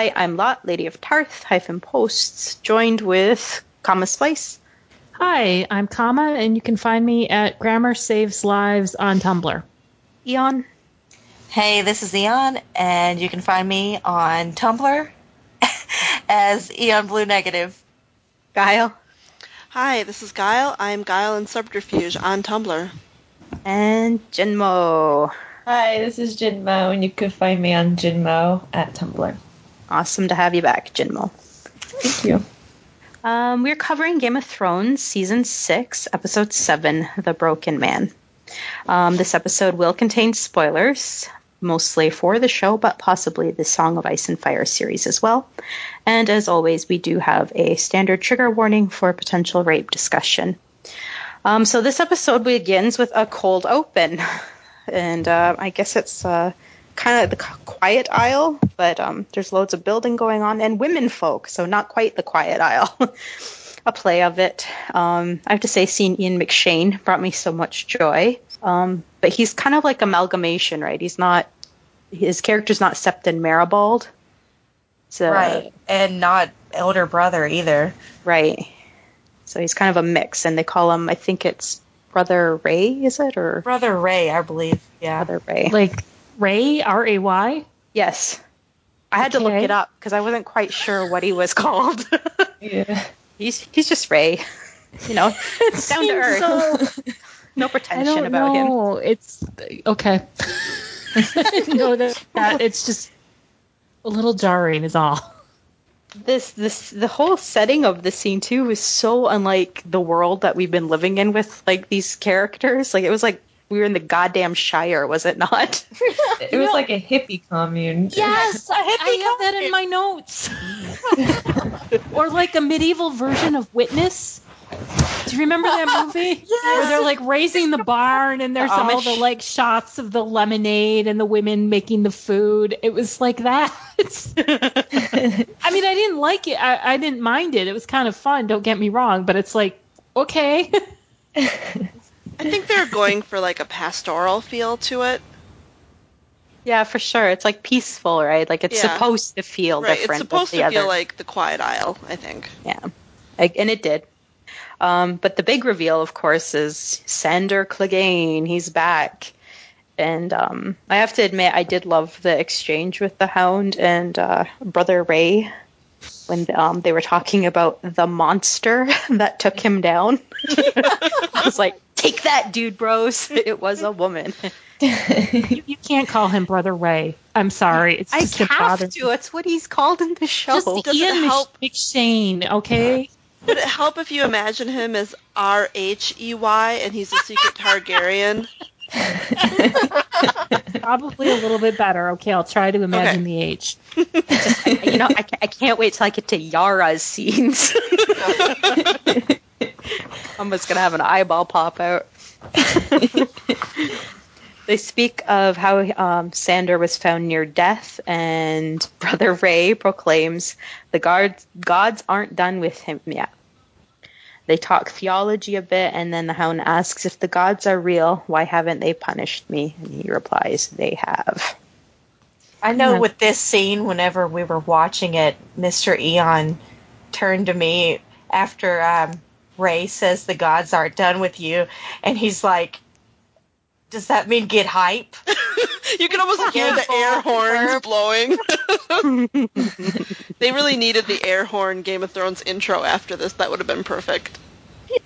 Hi, I'm Lot, Lady of Tarth, hyphen posts, joined with Comma Spice. Hi, I'm Comma, and you can find me at Grammar Saves Lives on Tumblr. Eon. Hey, this is Eon, and you can find me on Tumblr as Eon Blue Negative. Guile. Hi, this is Guile. I'm Guile and Subterfuge on Tumblr. And Jinmo. Hi, this is Jinmo, and you can find me on Jinmo at Tumblr. Awesome to have you back, Jinmo. Thank you. Um, we're covering Game of Thrones Season 6, Episode 7, The Broken Man. Um, this episode will contain spoilers, mostly for the show, but possibly the Song of Ice and Fire series as well. And as always, we do have a standard trigger warning for potential rape discussion. Um, so this episode begins with a cold open, and uh, I guess it's uh, kind of the Quiet Isle, but um, there's loads of building going on and women folk, so not quite the Quiet Isle. a play of it. Um, I have to say, seeing Ian McShane brought me so much joy. Um, but he's kind of like amalgamation, right? He's not his character's not Septon Meribald. So, Right, and not elder brother either. Right. So he's kind of a mix, and they call him. I think it's Brother Ray. Is it or Brother Ray, I believe. Yeah. Brother Ray? Like Ray, R A Y? yes. I had to look it up because I wasn't quite sure what he was called. Yeah. he's he's just Ray. You know, down to earth. So, no I pretension don't about him. It's okay. no, that, that it's just a little jarring, is all. this this the whole setting of the scene too was so unlike the world that we've been living in with like these characters like it was like we were in the goddamn shire was it not It was like a hippie commune. Yes, I, I have that in my notes. or like a medieval version of Witness. Do you remember that movie? yes. Where they're like raising the barn and there's The all the like shots of the lemonade and the women making the food. It was like that. I mean, I didn't like it. I, I didn't mind it. It was kind of fun. Don't get me wrong, but it's like okay. I think they're going for like a pastoral feel to it. yeah for sure. It's like peaceful right? Like it's Yeah. supposed to feel right, different it's supposed to feel other- like the Quiet Isle, I think. yeah. Like, and it did. Um, but the big reveal of course is Sandor Clegane. He's back. And um, i have to admit i did love the exchange with the hound and uh, brother ray when um, they were talking about the monster that took him down. I was like take that dude bros it was a woman you, you can't call him Brother Ray. I'm sorry. It's i just it have bothers to it's what he's called in the show Just Does it Ian help? McShane, okay? Would it help if you imagine him as R H E Y and he's a secret Targaryen? Probably a little bit better. Okay, I'll try to imagine the age. you know, I, I can't wait till I get to Yara's scenes. I'm just gonna have an eyeball pop out. they speak of how um, Sandor was found near death, and Brother Ray proclaims the guards, gods aren't done with him yet. They talk theology a bit, and then the Hound asks if the gods are real, why haven't they punished me? And he replies, they have. I know Yeah. with this scene, whenever we were watching it, Mr. Eon turned to me after um, Ray says the gods aren't done with you, and he's like, Does that mean get hype? You can almost hear the air horns blowing. they really needed the air horn Game of Thrones intro after this. That would have been perfect.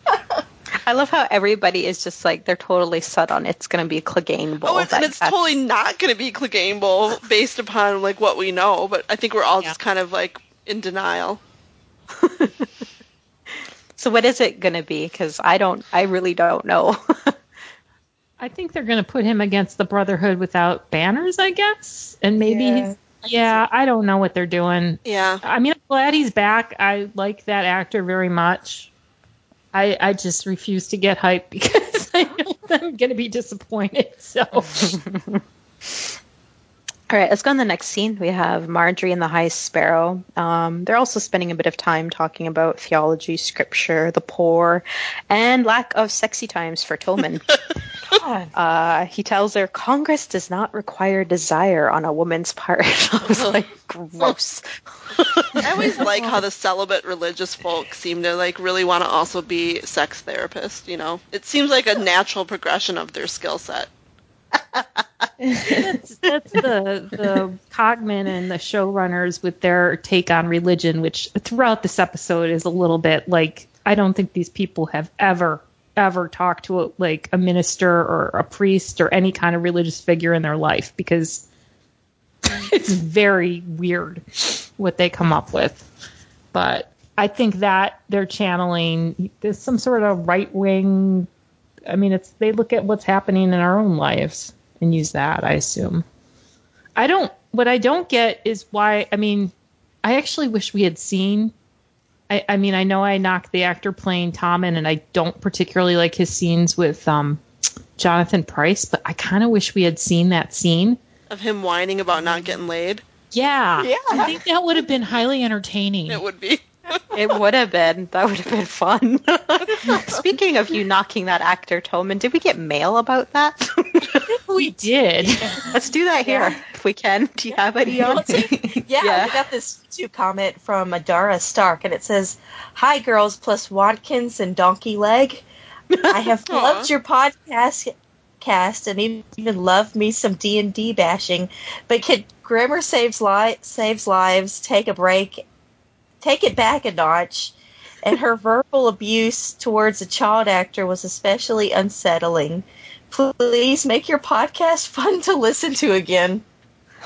I love how everybody is just like they're totally set on it's going to be Clegane Bowl. Oh, it's, and it's that's- totally not going to be Clegane Bowl based upon like what we know. But I think we're all just kind of like in denial. So what is it going to be? Because I don't, I really don't know. I think they're going to put him against the Brotherhood without banners, I guess. And maybe Yeah. he's. Yeah, I don't know what they're doing. Yeah. I mean, I'm glad he's back. I like that actor very much. I I just refuse to get hyped because I know I'm going to be disappointed. So All right, let's go on the next scene. We have Margaery and the High Sparrow. Um, they're also spending a bit of time talking about theology, scripture, the poor, and lack of sexy times for Tommen. Uh, he tells her Congress does not require desire on a woman's part. I was like, gross. I always like how the celibate religious folk seem to like really want to also be sex therapists, you know? It seems like a natural progression of their skill set. That's that's the the Cogman and the showrunners with their take on religion, which throughout this episode is a little bit like I don't think these people have ever ever talked to a, like a minister or a priest or any kind of religious figure in their life because it's very weird what they come up with. But I think that they're channeling some sort of right wing I mean, it's they look at what's happening in our own lives and use that. I assume. I don't. What I don't get is why. I mean, I actually wish we had seen. I, I mean, I know I knocked the actor playing Tommen, and I don't particularly like his scenes with um, Jonathan Pryce, but I kind of wish we had seen that scene. Of him whining about not getting laid. Yeah, Yeah. I think that would have been highly entertaining. It would be. It would have been. That would have been fun. Speaking of you knocking that actor, Tommen, did we get mail about that? we did. Let's do that here Yeah. if we can. Do you have any on? Yeah, Yeah. we got this YouTube comment from Adara Stark, and it says, "Hi, girls plus Watkins and Donkey Leg. I have loved your podcast, cast, and even loved me some D and D bashing. But could grammar saves li- saves lives take a break, take it back a notch?" And her verbal abuse towards a child actor was especially unsettling. Please make your podcast fun to listen to again.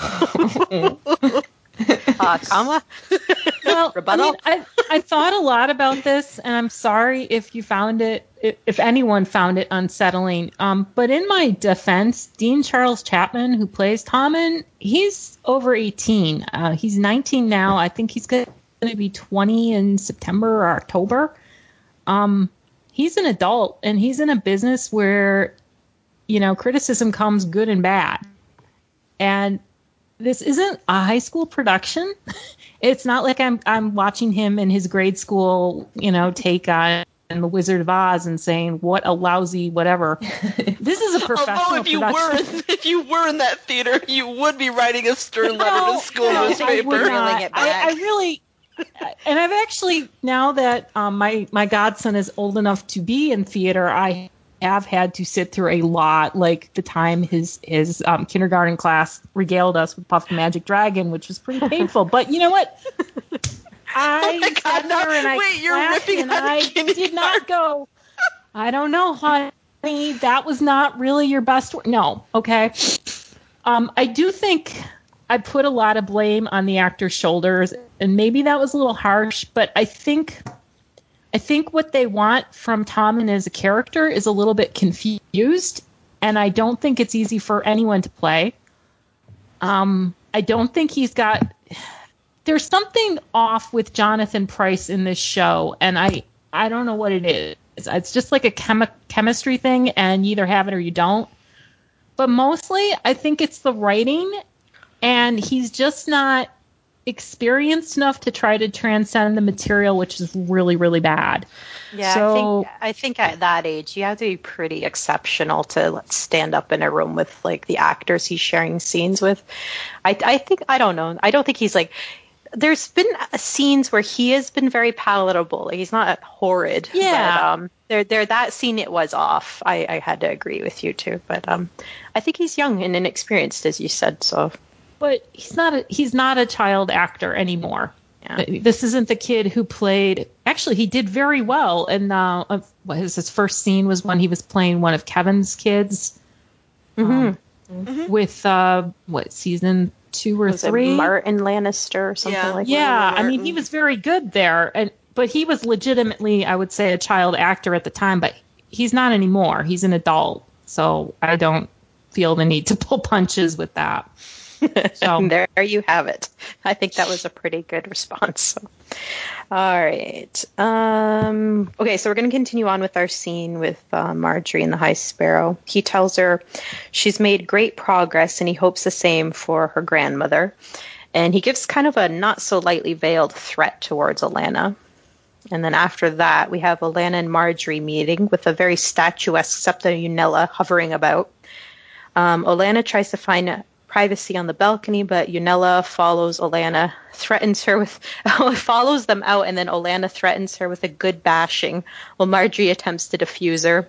Uh, comma? Well, Rebuttal? I mean, I, I thought a lot about this, and I'm sorry if you found it, if, if anyone found it unsettling. Um, but in my defense, Dean Charles Chapman, who plays Tommen, he's over 18. Uh, he's 19 now. I think he's going to be 20 in September or October. Um, he's an adult, and he's in a business where, you know, criticism comes good and bad. And this isn't a high school production. It's not like I'm I'm watching him in his grade school, you know, take on the Wizard of Oz and saying what a lousy whatever. This is a professional Although if you were production. in, if you were in that theater, you would be writing a stern letter to No, the school no, I newspaper. would not. I. I really, and I've actually now that um, my my godson is old enough to be in theater, I have had to sit through a lot, like the time his his um, kindergarten class regaled us with Puff the Magic Dragon, which was pretty painful. But you know what? I Oh God, no. and I Wait, you're ripping and I did not go. I don't know, honey. That was not really your best work. No, okay. Um, I do think I put a lot of blame on the actor's shoulders, and maybe that was a little harsh, but I think I think what they want from Tommen as a character is a little bit confused, and I don't think it's easy for anyone to play. Um, I don't think he's got. There's something off with Jonathan Pryce in this show, and I I don't know what it is. It's just like a chemi- chemistry thing, and you either have it or you don't. But mostly, I think it's the writing, and he's just not experienced enough to try to transcend the material, which is really, really bad. Yeah, So- I think I think at that age you have to be pretty exceptional to stand up in a room with like the actors he's sharing scenes with. I I think I don't know. I don't think he's like. There's been scenes where he has been very palatable. Like he's not horrid. Yeah. But, um. There, there. That scene it was off. I, I had to agree with you too. But um, I think he's young and inexperienced, as you said. So But he's not a, he's not a child actor anymore. Yeah. This isn't the kid who played. Actually, he did very well. And uh, uh, what his, his first scene was when he was playing one of Kevan's kids um, with uh, what season two or was it three? Martin Lannister or something Yeah. like that? yeah, I mean, he was very good there, and but he was legitimately, I would say, a child actor at the time. But he's not anymore. He's an adult. So I don't feel the need to pull punches with that. So there you have it. I think that was a pretty good response. All right. Um, okay, so we're going to continue on with our scene with uh, Margaery and the High Sparrow. He tells her she's made great progress and he hopes the same for her grandmother. And he gives kind of a not so lightly veiled threat towards Olenna. And then after that, we have Olenna and Margaery meeting with a very statuesque Septa Unella hovering about. Um, Olenna tries to find privacy on the balcony, but Unella follows Olenna, threatens her with, follows them out, and then Olenna threatens her with a good bashing while Margaery attempts to defuse her.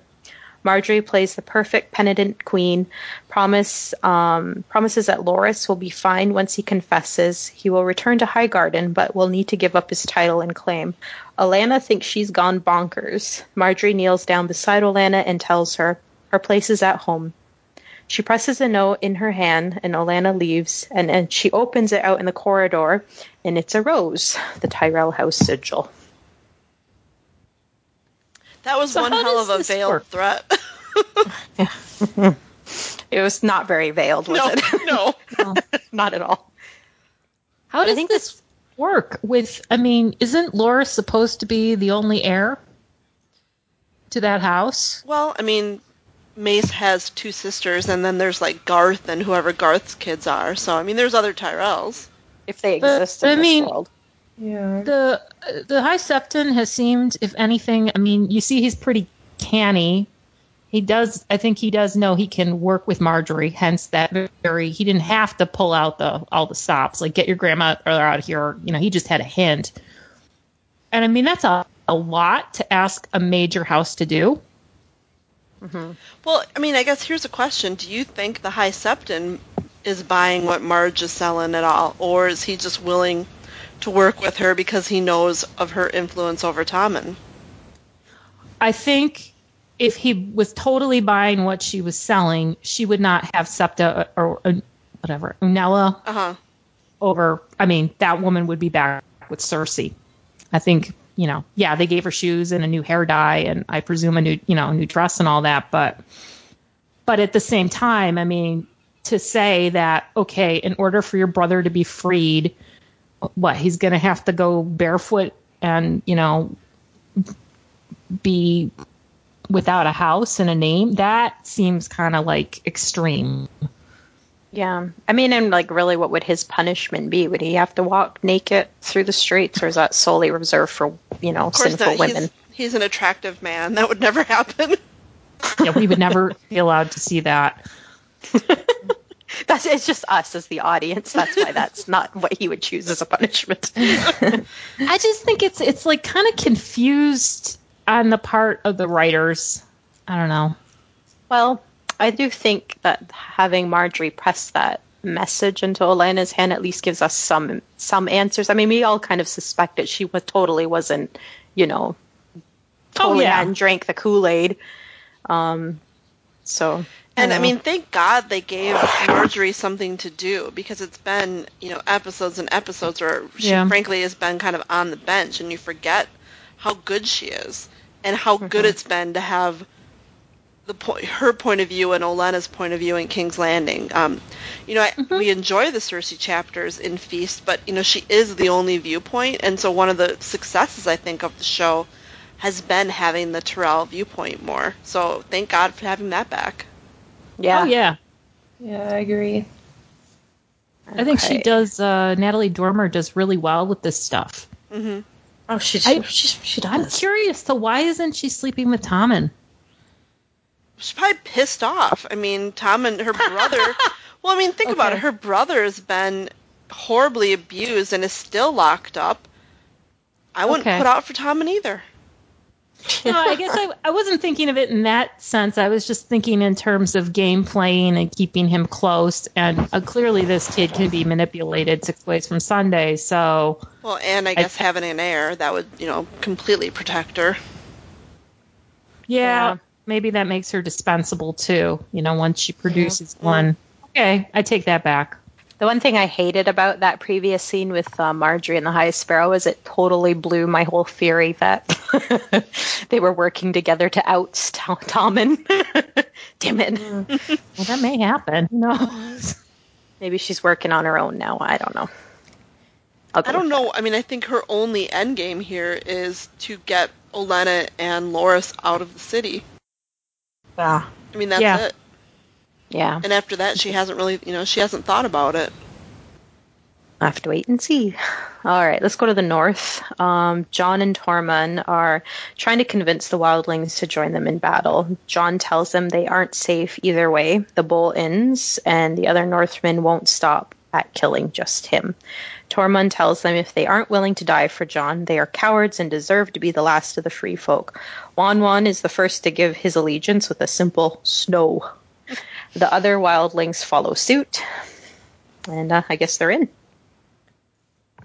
Margaery plays the perfect penitent queen, promise, um, promises that Loras will be fine once he confesses. He will return to Highgarden, but will need to give up his title and claim. Olenna thinks she's gone bonkers. Margaery kneels down beside Olenna and tells her her place is at home. She presses a note in her hand, and Olenna leaves, and, and she opens it out in the corridor, and it's a rose, the Tyrell House sigil. That was So one hell of a veiled work? threat. It was not very veiled, was no, it? no. not at all. how I does think this work with I mean, isn't Laura supposed to be the only heir to that house? Well, I mean, Mace has two sisters, and then there's like Garth and whoever Garth's kids are. So I mean, there's other Tyrells. If they But, exist in I this mean- world. Yeah. The the High Septon has seemed, if anything, I mean, you see he's pretty canny. He does I think he does know he can work with Margaery, hence that very he didn't have to pull out the all the stops, like get your grandma out of here. You know, he just had a hint. And I mean that's a, a lot to ask a major house to do. Well, I mean, I guess here's a question: Do you think the High Septon is buying what Marge is selling at all, or is he just willing to work with her because he knows of her influence over Tommen? I think if he was totally buying what she was selling, she would not have Septa or, or whatever Unella Uh huh. over. I mean, that woman would be back with Cersei. I think you know, yeah, they gave her shoes and a new hair dye, and I presume a new you know new dress and all that. But but at the same time, I mean, to say that okay, in order for your brother to be freed, what he's going to have to go barefoot and you know be without a house and a name that seems kind of like extreme Yeah. I mean, and like, really, what would his punishment be? Would he have to walk naked through the streets, or is that solely reserved for, you know, sinful not. women? He's, he's an attractive man. That would never happen. yeah we would never be allowed to see that That's it's just us as the audience. That's why that's not what he would choose as a punishment. i just think it's it's like kind of confused on the part of the writers i don't know well, I do think that having Margaery press that message into Olenna's hand at least gives us some some answers. I mean, we all kind of suspected she was totally wasn't, you know, totally yeah. hadn't drank the Kool Aid. Um, so And I mean, thank God they gave Margaery something to do because it's been, you know, episodes and episodes where she Yeah. frankly has been kind of on the bench and you forget how good she is and how good it's been to have the po- her point of view and Olenna's point of view in King's Landing. Um, you know, I, we enjoy the Cersei chapters in Feast, but you know, she is the only viewpoint, and so one of the successes I think of the show has been having the Tyrell viewpoint more. So thank God for having that back. yeah, oh yeah. Yeah, I agree. i think she does uh natalie dormer does really well with this stuff. Hmm Oh, she I- she, she i'm curious to why isn't she sleeping with tommen She's probably pissed off. I mean, Tommen her brother. well, I mean, think about it. Her brother's been horribly abused and is still locked up. I wouldn't Okay. put out for Tommen either. no, I guess I, I wasn't thinking of it in that sense. I was just thinking in terms of game playing and keeping him close. And uh, clearly, this kid can be manipulated six ways from Sunday. So, Well, and I guess having an heir that would, you know, completely protect her. yeah, Yeah. Maybe that makes her dispensable too. You know, once she produces one. Okay, I take that back. The one thing I hated about that previous scene with uh, Margaery and the High Sparrow is it totally blew my whole theory that they were working together to oust Tom- Tommen. Damn it. Well, that may happen. Who knows? Maybe she's working on her own now. I don't know. I'll go I don't know. I mean, I think her only end game here is to get Olenna and Loras out of the city. Yeah. I mean, that's Yeah. it. Yeah, And after that, she hasn't really, you know, she hasn't thought about it. I have to wait and see. All right, let's go to the north. Um, Jon and Tormund are trying to convince the wildlings to join them in battle. Jon tells them they aren't safe either way. The bull ends, and the other Northmen won't stop at killing just him. Tormund tells them if they aren't willing to die for Jon, they are cowards and deserve to be the last of the free folk. Wun Wun is the first to give his allegiance with a simple snow. The other wildlings follow suit, and uh, I guess they're in.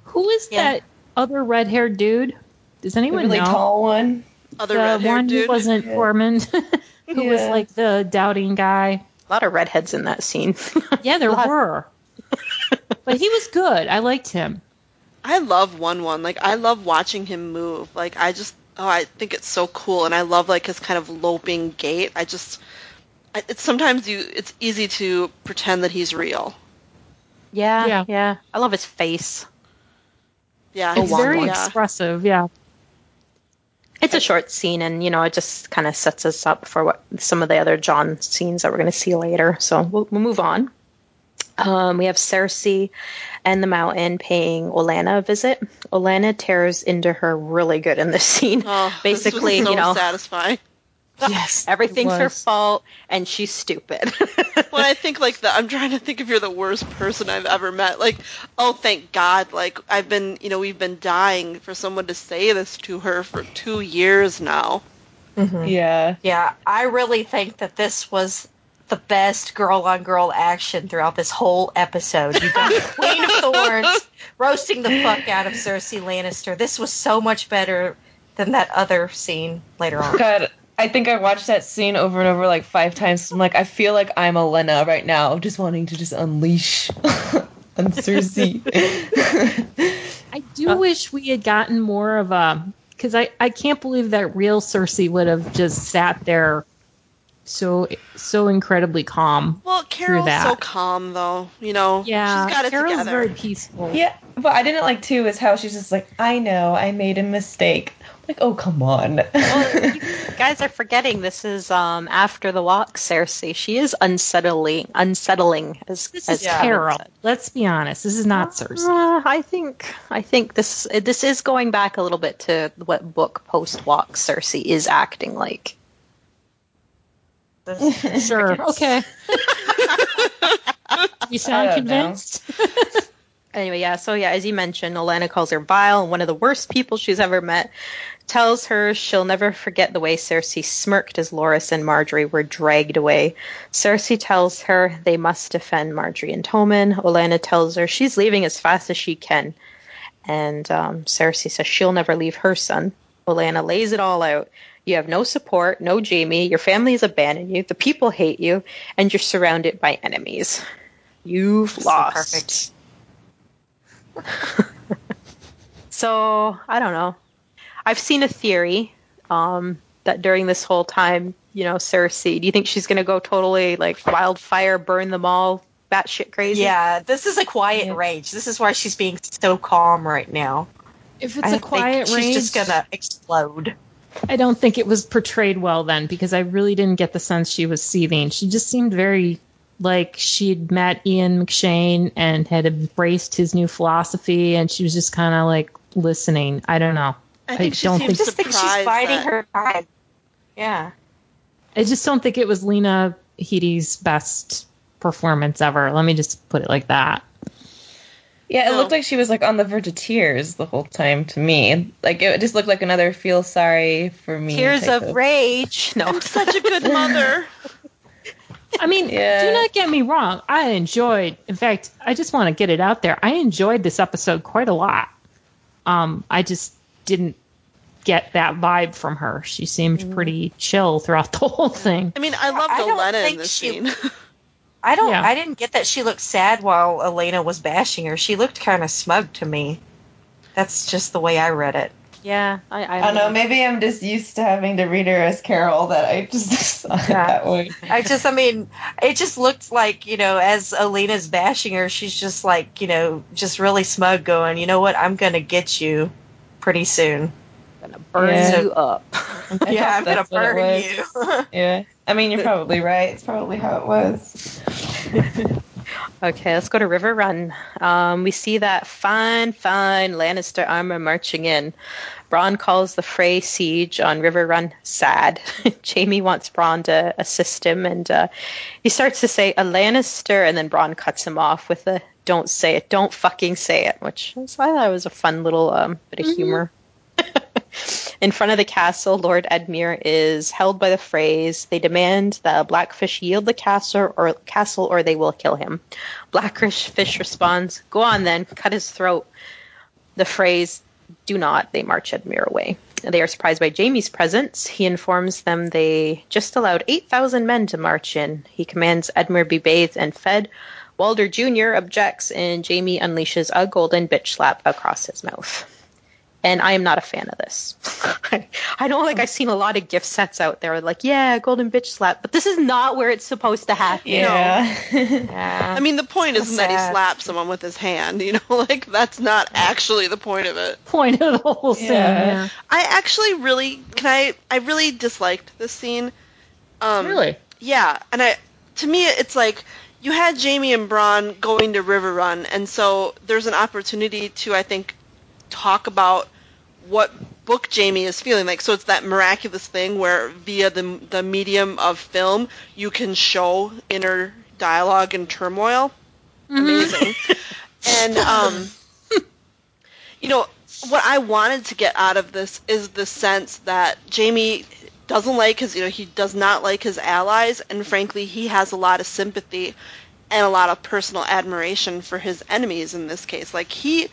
Who is Yeah. that other red haired dude? Does The anyone really know? tall one. Other the red-haired one dude. who wasn't Yeah. Tormund, who was like the doubting guy. A lot of redheads in that scene. Yeah, there Lot. were. But he was good. I liked him. I love Wun Wun. Like I love watching him move. Like I just oh I think it's so cool, and I love like his kind of loping gait. I just I- it's sometimes you it's easy to pretend that he's real. yeah, Yeah. yeah, I love his face. Yeah, He's One very One. yeah. expressive. Yeah. It's a short scene, and you know, it just kind of sets us up for what some of the other Jon scenes that we're going to see later. So we'll, we'll move on. Um, we have Cersei and the Mountain paying Olenna a visit. Olenna tears into her really good in this scene. Oh, Basically, this was so you know, satisfying. Yes. everything's her fault, and she's stupid. When I think like the, I'm trying to think if you're the worst person I've ever met. Like, oh, thank God! Like I've been, you know, we've been dying for someone to say this to her for two years now. Yeah. Yeah, I really think that this was the best girl on girl action throughout this whole episode. You got Queen of Thorns roasting the fuck out of Cersei Lannister. This was so much better than that other scene later on. God, I think I watched that scene over and over like five times. I'm like, I feel like I'm Olenna right now, just wanting to just unleash on Cersei. I do uh, wish we had gotten more of a because I, I can't believe that real Cersei would have just sat there so so incredibly calm. Well, Carol's that. so calm though. You know, Yeah, she's got it Carol's together. very peaceful. yeah, but I didn't like too is how she's just like, I know, I made a mistake. Like, oh come on. well, you guys are forgetting this is um, after the walk, Cersei. She is unsettling, unsettling as This as is Kevin Carol. said. Let's be honest. This is not Cersei. Uh, I think I think this this is going back a little bit to what book post walk Cersei is acting like. Sure. Okay. you sound I don't know. convinced? Anyway, yeah. So yeah, as you mentioned, Olenna calls her vile and one of the worst people she's ever met. Tells her she'll never forget the way Cersei smirked as Loras and Margaery were dragged away. Cersei tells her they must defend Margaery and Tommen. Olenna tells her she's leaving as fast as she can. And um, Cersei says she'll never leave her son. Olenna lays it all out. You have no support, no Jaime, your family has abandoned you, the people hate you, and you're surrounded by enemies. You've So lost. so I don't know. I've seen a theory um, that during this whole time, you know, Cersei, do you think she's going to go totally like wildfire, burn them all, batshit crazy? Yeah, this is a quiet Yeah. rage. This is why she's being so calm right now. If it's I a think rage, she's just gonna explode. I don't think it was portrayed well then because I really didn't get the sense she was seething. She just seemed very like she'd met Ian McShane and had embraced his new philosophy, and she was just kind of like listening. I don't know. I think she don't seems I just think she's surprised biding that- her time. Yeah. I just don't think it was Lena Headey's best performance ever. Let me just put it like that. Yeah, it No. looked like she was like on the verge of tears the whole time to me. Like it just looked like another feel sorry for me. Tears type of rage. No. I'm such a good mother. I mean, Yeah. do not get me wrong. I enjoyed. In fact, I just want to get it out there. I enjoyed this episode quite a lot. Um, I just didn't get that vibe from her. She seemed pretty chill throughout the whole thing. I mean, I loved I don't in think this she- scene. I don't. Yeah. I didn't get that she looked sad while Olenna was bashing her. She looked kind of smug to me. That's just the way I read it. Yeah, I, I, I don't know. Maybe I'm just used to having to read her as Carol that I just saw it Yeah. that way. I just, I mean, it just looked like you know, as Olenna's bashing her, she's just like you know, just really smug, going, you know what, I'm gonna get you pretty soon. gonna burn Yeah. you up. Yeah, I'm gonna that's what it burn you. Yeah. I mean, you're probably right. It's probably how it was. Okay, let's go to Riverrun. Um, we see that fine, fine Lannister armor marching in. Bronn calls the Frey siege on Riverrun sad. Jaime wants Bronn to assist him, and uh, he starts to say a Lannister, and then Bronn cuts him off with a "Don't say it, don't fucking say it," which I thought was a fun little um, bit of humor. In front of the castle, Lord Edmure is held by the Freys, They demand that Blackfish yield the castle or castle or they will kill him. Blackfish responds, Go on then, cut his throat. The Freys, do not. They march Edmure away. They are surprised by Jaime's presence. He informs them they just allowed 8,000 men to march in. He commands Edmure be bathed and fed. Walder Jr. objects, and Jaime unleashes a golden bitch slap across his mouth and I am not a fan of this. I know, like, I've seen a lot of gift sets out there, like, yeah, golden bitch slap, but this is not where it's supposed to happen. Yeah. Yeah. I mean, the point isn't that he slaps someone with his hand. You know, like that's not actually the point of it. Point of the whole thing. Yeah. Yeah. I actually really can I I really disliked this scene. Um, Really? Yeah, and I to me it's like you had Jaime and Bronn going to Riverrun, and so there's an opportunity to I think talk about what book Jaime is feeling like. So it's that miraculous thing where via the the medium of film you can show inner dialogue and turmoil. Amazing. and um you know, what I wanted to get out of this is the sense that Jaime doesn't like his, you know, he does not like his allies, and frankly, he has a lot of sympathy and a lot of personal admiration for his enemies in this case. Like, he,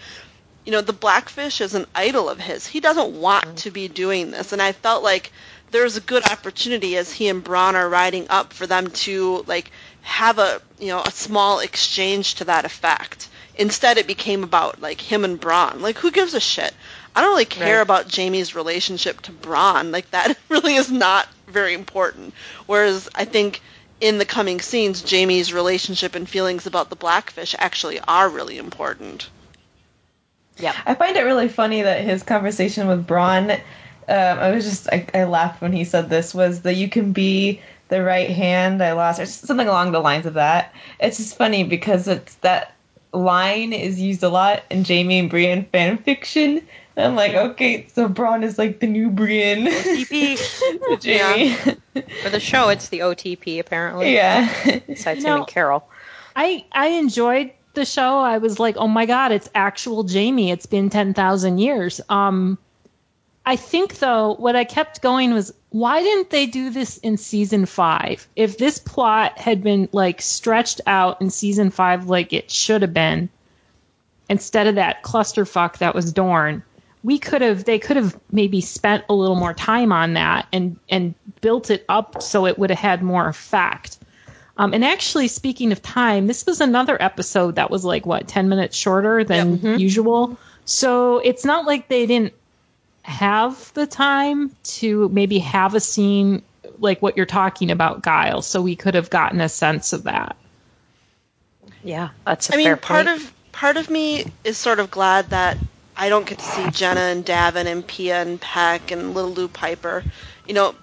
you know, the Blackfish is an idol of his. He doesn't want mm-hmm. to be doing this, and I felt like there's a good opportunity as he and Bronn are riding up for them to, like, have a, you know, a small exchange to that effect. Instead, it became about, like, him and Bronn. Like, who gives a shit? I don't really care Right. about Jaime's relationship to Bronn. Like, that really is not very important. Whereas I think in the coming scenes, Jaime's relationship and feelings about the Blackfish actually are really important. I find it really funny that his conversation with Bronn, um, I was just, I, I laughed when he said this, was that you can be the right hand I lost, or something along the lines of that. It's just funny because it's that line is used a lot in Jaime and Brienne fan fiction. I'm like, okay, so Bronn is like the new Brienne. OTP. to Jaime. For the show, it's the OTP, apparently. Yeah. Besides You him and Carol. I I enjoyed the show. I was like, oh my god, it's actual Jaime. It's been ten thousand years. Um, I think though, what I kept going was, why didn't they do this in season five? If this plot had been like stretched out in season five, like it should have been, instead of that clusterfuck that was Dorne, we could have they could have maybe spent a little more time on that and and built it up so it would have had more effect. Um, and actually, speaking of time, this was another episode that was like what ten minutes shorter than usual. So it's not like they didn't have the time to maybe have a scene like what you're talking about, Guile. So we could have gotten a sense of that. Yeah, that's a I mean, fair part of part of me is sort of glad that I don't get to see Jenna and Davin and Pia and Peck and Little Lou Piper, you know,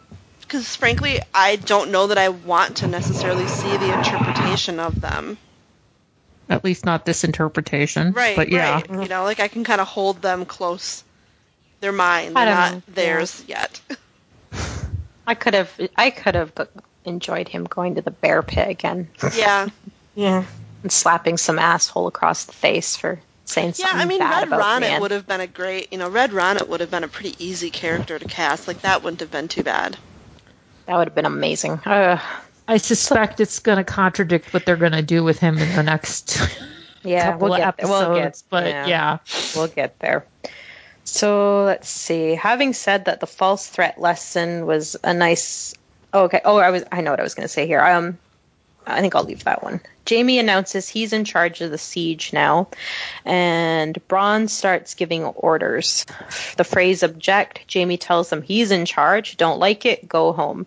because frankly, I don't know that I want to necessarily see the interpretation of them. At least not this interpretation. Right, But yeah. right. You know, like I can kind of hold them close. They're mine. They're don't know, theirs yet. I could have, I could have enjoyed him going to the bear pit again yeah. Yeah. and slapping some asshole across the face for saying Yeah, something Yeah, I mean, bad Red about Ronnet Brienne. would have been a great, you know, Red Ronnet would have been a pretty easy character to cast. Like, that wouldn't have been too bad. That would have been amazing. Ugh. I suspect it's going to contradict what they're going to do with him in the next yeah, couple we'll of get, we'll get, episodes. but yeah. yeah. we'll get there. So let's see. Having said that, the false threat lesson was a nice. Oh, okay. Oh, I was. I know what I was going to say here. Um, I think I'll leave that one. Jaime announces he's in charge of the siege now, and Bronn starts giving orders. The Freys object. Jaime tells them he's in charge. Don't like it, go home.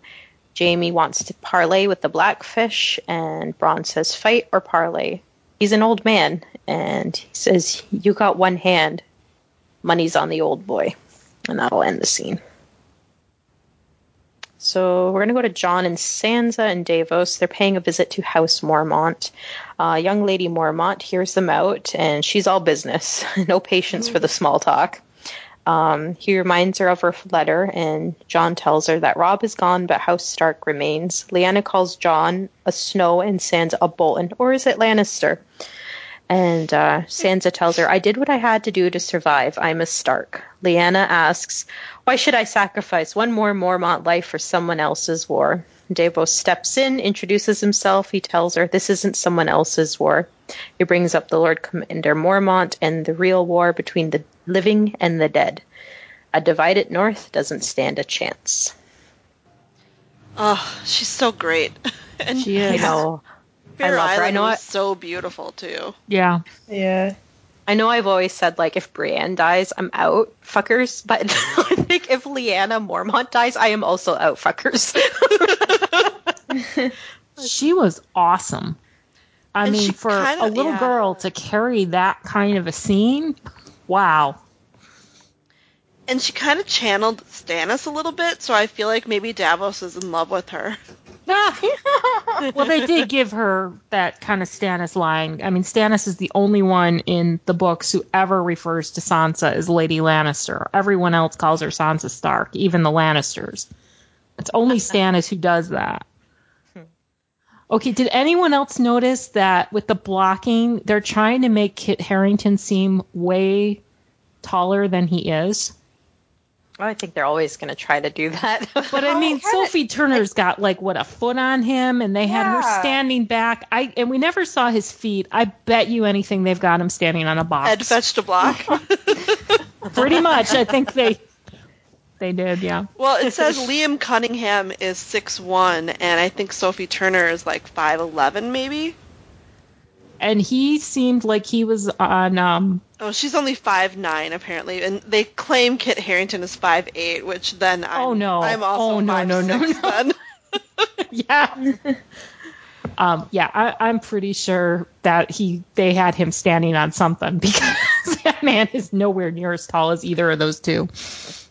Jaime wants to parley with the Blackfish, and Bronn says fight or parley. He's an old man, and he says, You got one hand. Money's on the old boy. And that'll end the scene. So we're going to go to Jon and Sansa and Davos. They're paying a visit to House Mormont. Uh, young Lady Mormont hears them out, and she's all business. no patience for the small talk. Um, he reminds her of her letter, and Jon tells her that Robb is gone, but House Stark remains. Lyanna calls Jon a Snow and Sansa a Bolton, or is it Lannister? And uh, Sansa tells her, I did what I had to do to survive. I'm a Stark. Lyanna asks, Why should I sacrifice one more Mormont life for someone else's war? Davos steps in, introduces himself. He tells her, This isn't someone else's war. He brings up the Lord Commander Mormont and the real war between the living and the dead. A divided North doesn't stand a chance. Oh, she's so great. and She is. I know. Bear I love her. I Island know was it- so beautiful too. Yeah. Yeah. I know I've always said like if Brienne dies, I'm out, fuckers. But I think if Lyanna Mormont dies, I am also out, fuckers. She was awesome. I And mean, for kinda- a little yeah. girl to carry that kind of a scene, wow. And she kind of channeled Stannis a little bit, so I feel like maybe Davos is in love with her. well, they did give her that kind of Stannis line. I mean, Stannis is the only one in the books who ever refers to Sansa as Lady Lannister. Everyone else calls her Sansa Stark, even the Lannisters. It's only Stannis who does that. Okay, did anyone else notice that with the blocking, they're trying to make Kit Harington seem way taller than he is? Well, I think they're always going to try to do that. But I mean, Sophie Turner's got like what a foot on him, and they had her standing back. I and we never saw his feet. I bet you anything they've got him standing on a box. Ed fetched a block. Pretty much, I think they they did. Yeah. well, it says Liam Cunningham is six one, and I think Sophie Turner is like five eleven, maybe. And he seemed like he was on. um Oh, she's only five nine apparently, and they claim Kit Harington is five eight, which then I'm, Oh, no. I'm also Oh, no, five no, no, six no. then. Yeah. um. Yeah. I, I'm pretty sure that he they had him standing on something because that man is nowhere near as tall as either of those two.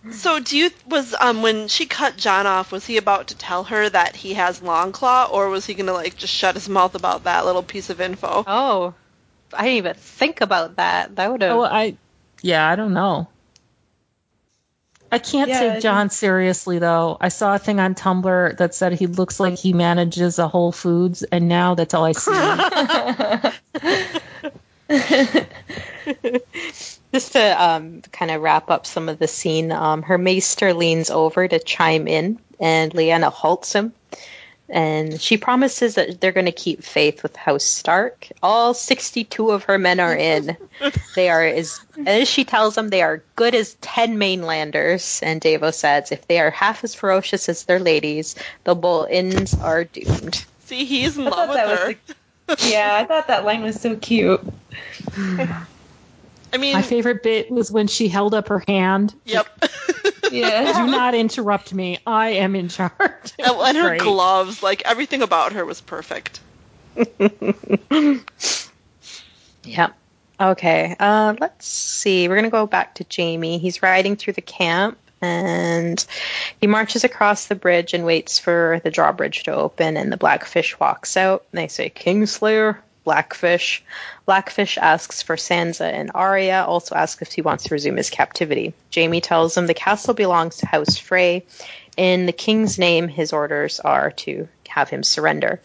So, do you was um when she cut Jon off, was he about to tell her that he has Longclaw or was he gonna like just shut his mouth about that little piece of info? oh, I didn't even think about that. That would have. Oh, I, yeah, I don't know. I can't Yeah, take it Jon seriously though. I saw a thing on Tumblr that said he looks like he manages a Whole Foods, and now that's all I see. Just to um, kind of wrap up some of the scene, um, her maester leans over to chime in, and Lyanna halts him. And she promises that they're going to keep faith with House Stark. All 62 of her men are in. They are, as, as she tells them, they are good as 10 mainlanders. And Davos adds, if they are half as ferocious as their ladies, the Boltons are doomed. See, he's in I love with that her. was the, yeah, I thought that line was so cute. I mean, My favorite bit was when she held up her hand. yep. Yeah. Do not interrupt me. I am in charge. And, was and her great. gloves, like everything about her was perfect. Yep. Okay. Uh, let's see. We're gonna go back to Jaime. He's riding through the camp, and he marches across the bridge and waits for the drawbridge to open. And the Blackfish walks out. And they say, "Kingslayer." Blackfish. Blackfish asks for Sansa and Arya. Also asks if he wants to resume his captivity. Jaime tells him the castle belongs to House Frey. In the king's name, his orders are to have him surrender.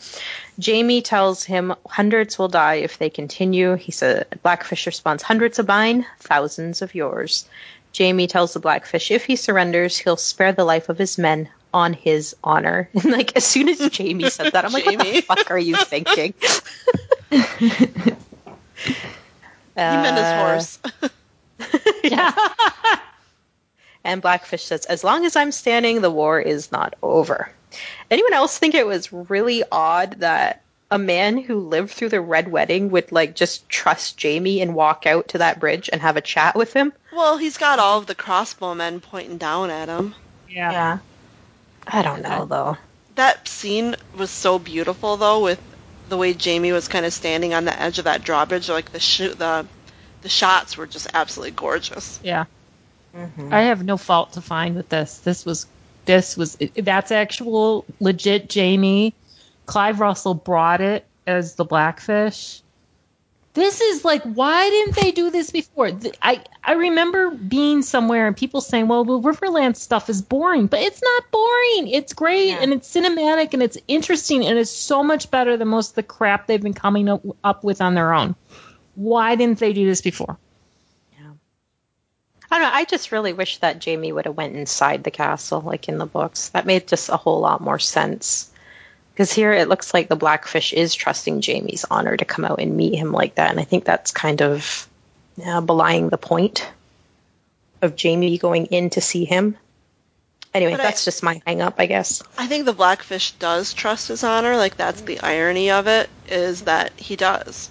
Jaime tells him hundreds will die if they continue. He said, Blackfish responds, hundreds of mine, thousands of yours. Jaime tells the Blackfish if he surrenders, he'll spare the life of his men on his honor. And like as soon as Jaime said that, I'm like, what the fuck are you thinking? He meant his Uh, horse. Yeah. And Blackfish says, as long as I'm standing, the war is not over. Anyone else think it was really odd that a man who lived through the Red Wedding would like just trust Jaime and walk out to that bridge and have a chat with him. Well, he's got all of the crossbowmen pointing down at him. Yeah. Yeah. I don't know though. That scene was so beautiful, though, with the way Jaime was kind of standing on the edge of that drawbridge. Like the sh- the the shots were just absolutely gorgeous. Yeah. Mhm. I have no fault to find with this. This was this was that's actual legit Jaime. Clive Russell brought it as the blackfish. This is like why didn't they do this before? I I remember being somewhere and people saying, "Well, the Riverland stuff is boring," but it's not boring. It's great Yeah. and it's cinematic and it's interesting and it's so much better than most of the crap they've been coming up, up with on their own. Why didn't they do this before? Yeah. I don't know. I just really wish that Jaime would have went inside the castle, like in the books. That made just a whole lot more sense. Because here it looks like the Blackfish is trusting Jaime's honor to come out and meet him like that, and I think that's kind of uh, belying the point of Jaime going in to see him. Anyway, But I- that's just my hang up, I guess. I think the Blackfish does trust his honor. Like that's the irony of it is that he does.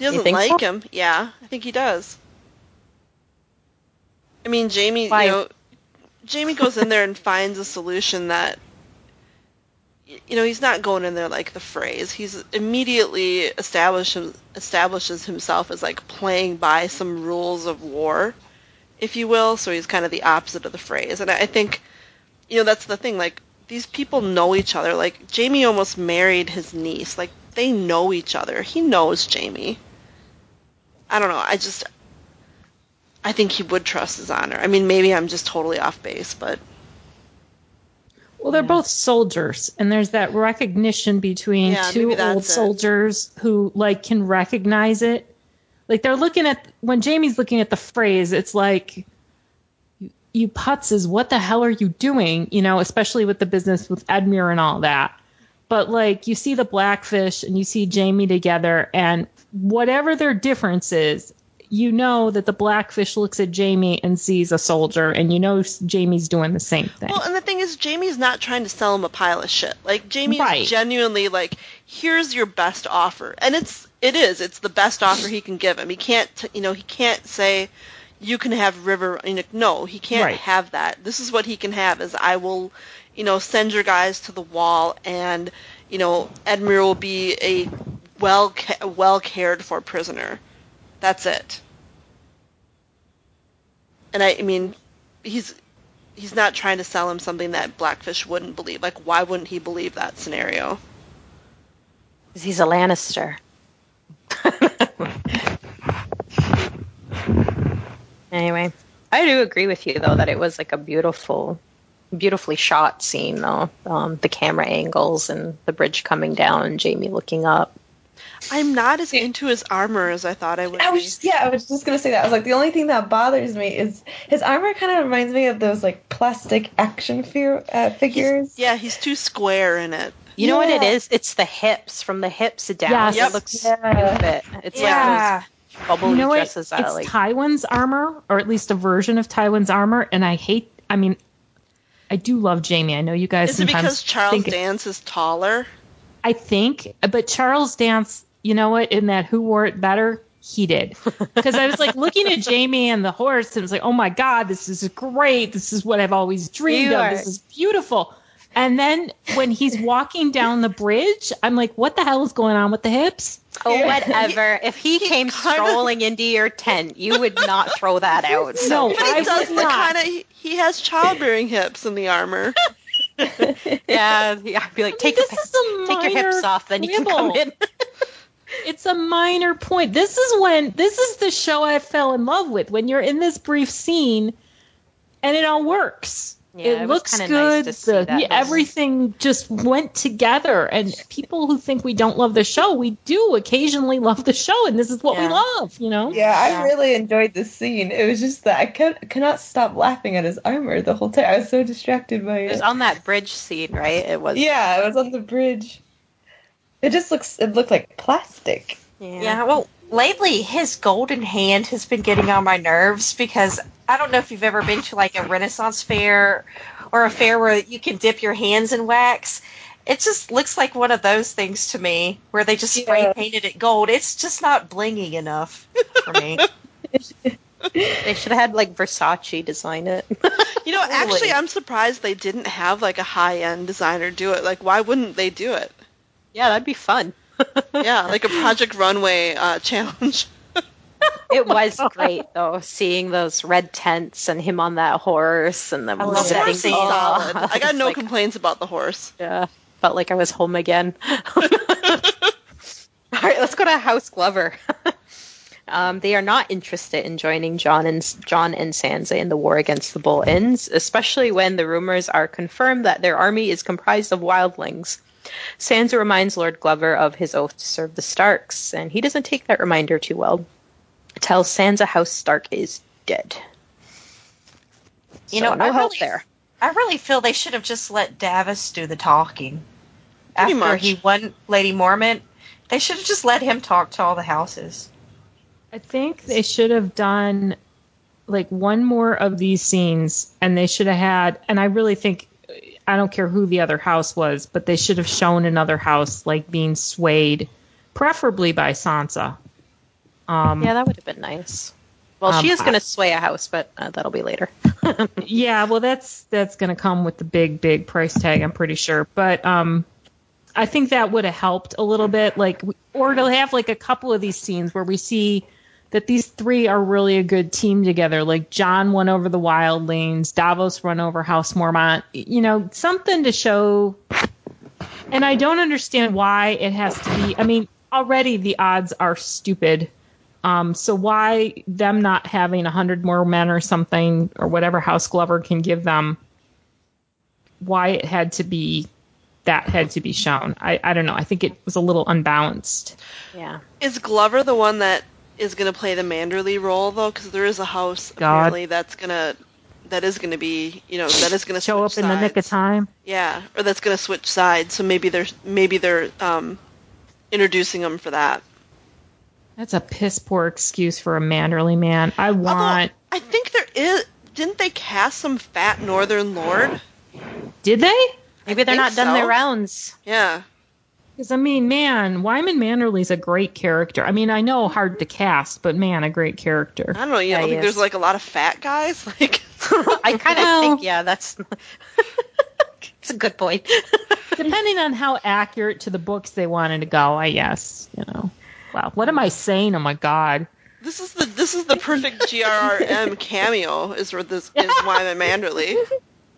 He doesn't like so? him. Yeah, I think he does. I mean, Jaime, Why? you know, Jaime goes in there and finds a solution that you know, he's not going in there like the Freys. He's immediately established establishes himself as like playing by some rules of war, if you will. So he's kind of the opposite of the Freys. And I I think, you know, that's the thing. Like these people know each other. Like Jaime almost married his niece. Like they know each other. He knows Jaime. I don't know. I just, I think he would trust his honor. I mean, maybe I'm just totally off base, but Well, they're Yeah. both soldiers, and there's that recognition between Yeah, two old it. soldiers who like can recognize it. Like they're looking at when Jaime's looking at the Freys, it's like you, you putzes, what the hell are you doing? You know, especially with the business with Edmure and all that. But like you see the blackfish and you see Jaime together, and whatever their difference is, you know that the blackfish looks at Jaime and sees a soldier, and you know Jaime's doing the same thing. Well, and the thing is, Jaime's not trying to sell him a pile of shit. Like Jaime's Right. genuinely like, here's your best offer, and it's it is it's the best offer he can give him. He can't t- you know he can't say you can have River. You know, no, he can't Right. have that. This is what he can have: is I will, you know, send your guys to the wall, and you know, Edmure will be a well well cared for prisoner. That's it. And I, I mean, he's he's not trying to sell him something that Blackfish wouldn't believe. Like, why wouldn't he believe that scenario? Because he's a Lannister. anyway, I do agree with you though that it was like a beautiful, beautifully shot scene though. Um, the camera angles and the bridge coming down and Jaime looking up. I'm not as into his armor as I thought I would I was just, yeah, I was just gonna say that. I was like, the only thing that bothers me is his armor. Kind of reminds me of those like plastic action fear, uh, figures. yeah, he's too square in it. You know what it is? It's the hips from the hips down. Yes. It looks Yeah. stupid. It's Yeah. like those bubbly you know what? dresses that It's like Tywin's armor, or at least a version of Tywin's armor, and I hate. I mean, I do love Jaime. I know you guys Is it sometimes because Charles. Dance is taller? I think, but Charles Dance. You know what? In that, who wore it better? He did. Because I was like looking at Jaime and the horse, and was like, oh my god, this is great. This is what I've always dreamed You of. are- This is beautiful. And then when he's walking down the bridge, I'm like, what the hell is going on with the hips? Oh, whatever. If he, he came kinda- strolling into your tent, you would not throw that out. So. No, But he I does would the not. kind of he, he has childbearing hips in the armor. Yeah, yeah, I'd be like, take, this your, is a take your hips off, then you can come quibble. in. It's a minor point. This is when this is the show I fell in love with. When you're in this brief scene, and it all works. Yeah, it, it looks good. nice to the, yeah, everything just went together. And people who think we don't love the show, we do occasionally love the show, and this is what we love. You know? Yeah, I Yeah. really enjoyed this scene. It was just that I could, cannot stop laughing at his armor the whole time. I was so distracted by It it. was on that bridge scene, right? It was. yeah, it was on the bridge. It just looks. It looked like plastic. Yeah, well, lately his golden hand has been getting on my nerves because I don't know if you've ever been to like a Renaissance fair or a fair where you can dip your hands in wax. It just looks like one of those things to me where they just spray Yeah. painted it gold. It's just not blingy enough for me. They should have had like Versace design it. You know, actually, I'm surprised they didn't have like a high-end designer do it. Like, why wouldn't they do it? Yeah, that'd be fun. Yeah, like a Project Runway uh, challenge. It was great though, seeing those red tents and him on that horse and the I The love that scene. solid. I got no like, complaints about the horse. Yeah, felt like I was home again. All right, let's go to House Glover. um, they are not interested in joining Jon and Jon and Sansa in the war against the Boltons, especially when the rumors are confirmed that their army is comprised of wildlings. Sansa reminds Lord Glover of his oath to serve the Starks, and he doesn't take that reminder too well. Tells Sansa House Stark is dead. You So know, no I help really- there. I really feel they should have just let Davos do the talking. Pretty After much. he won Lady Mormont, they should have just let him talk to all the houses. I think they should have done like one more of these scenes, and they should have had. And I really think I don't care who the other house was, but they should have shown another house like being swayed, preferably by Sansa. Um, Yeah, that would have been nice. Well, Um, she is going to sway a house, but uh, that'll be later. Yeah, well, that's that's going to come with the big, big price tag, I'm pretty sure. But um, I think that would have helped a little bit, like, or to have like a couple of these scenes where we see that these three are really a good team together. Like Jon won over the Wildlings, Davos run over House Mormont. You know, something to show. And I don't understand why it has to be. I mean, already the odds are stupid. Um, so why them not having a hundred more men or something or whatever House Glover can give them? Why it had to be that had to be shown? I, I don't know. I think it was a little unbalanced. Yeah. Is Glover the one that is going to play the Manderly role though? Because there is a house God. apparently that's gonna that is going to be you know that is going to Show up in the nick of time. Yeah, or that's going to switch sides. So maybe they're maybe they're um, introducing them for that. That's a piss poor excuse for a manderly man. I want. Although want. I think there is. Didn't they cast some fat Northern Lord? Did they? Maybe they're think not done so. their rounds. Yeah. Because I mean, man, Wyman Manderly's a great character. I mean, I know mm-hmm. hard to cast, but man, a great character. I don't know. You Yeah, don't he think there's like a lot of fat guys? Like, I kind of Well- think, yeah, that's it's a good point. Depending on how accurate to the books they wanted to go, I guess. You know. Wow, what am I saying? Oh my god. this is the this is the perfect GRRM cameo. Is where this is Wyman Manderly.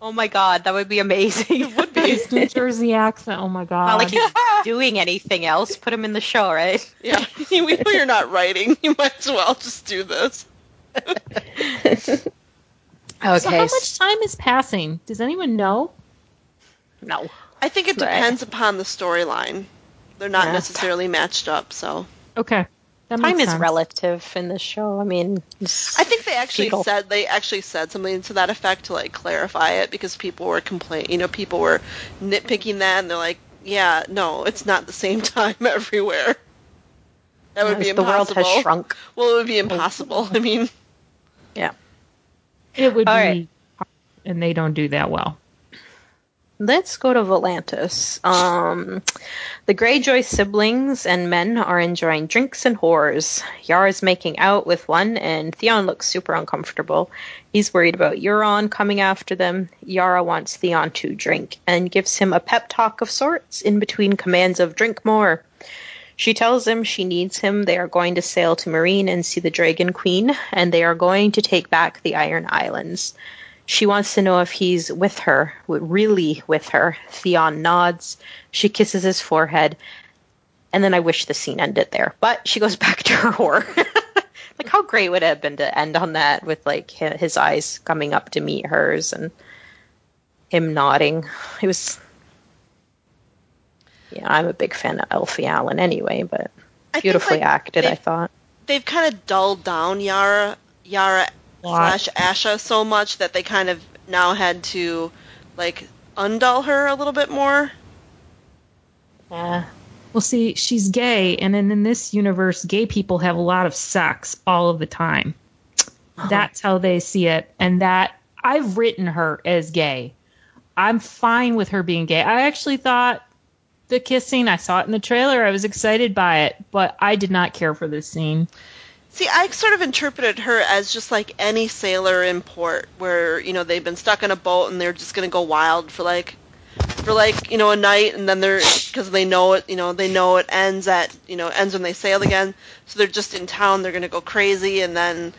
Oh my god, that would be amazing. It would be. His New Jersey accent. Oh my god. Not like he's doing anything else. Put him in the show, right? Yeah, we know you're not writing. You might as well just do this. Okay. so how much time is passing? Does anyone know? No. I think it Right. depends upon the storyline. They're not Yeah. necessarily matched up, so Okay. That Time is sense. relative in this show. I mean, I think they actually Fetal. said they actually said something to that effect to like clarify it because people were complaining. You know, people were nitpicking that, and they're like, "Yeah, no, it's not the same time everywhere." That would be impossible. the world impossible. has shrunk. Well, it would be impossible. I mean, Yeah. It would All be right. hard, and they don't do that well. Let's go to Volantis. Um, the Greyjoy siblings and men are enjoying drinks and whores. Yara's making out with one, and Theon looks super uncomfortable. He's worried about Euron coming after them. Yara wants Theon to drink and gives him a pep talk of sorts in between commands of drink more. She tells him she needs him. They are going to sail to Meereen and see the Dragon Queen, and they are going to take back the Iron Islands. She wants to know if he's with her, really with her. Theon nods. She kisses his forehead. And then I wish the scene ended there. But she goes back to her whore. like, how great would it have been to end on that with, like, his eyes coming up to meet hers and him nodding? It was. Yeah, I'm a big fan of Alfie Allen anyway, but I think, beautifully like, acted, I thought. they've kind of dulled down Yara Yara. Slash Asha so much that they kind of now had to like undull her a little bit more. Yeah. Well, see, she's gay, and then in this universe, gay people have a lot of sex all of the time. Uh-huh. That's how they see it, and that I've written her as gay. I'm fine with her being gay. I actually thought the kissing. I saw it in the trailer. I was excited by it, but I did not care for this scene. See, I sort of interpreted her as just like any sailor in port, where you know they've been stuck in a boat and they're just gonna go wild for like, for like you know a night, and then they're because they know it, you know they know it ends at you know ends when they sail again, so they're just in town, they're gonna go crazy, and then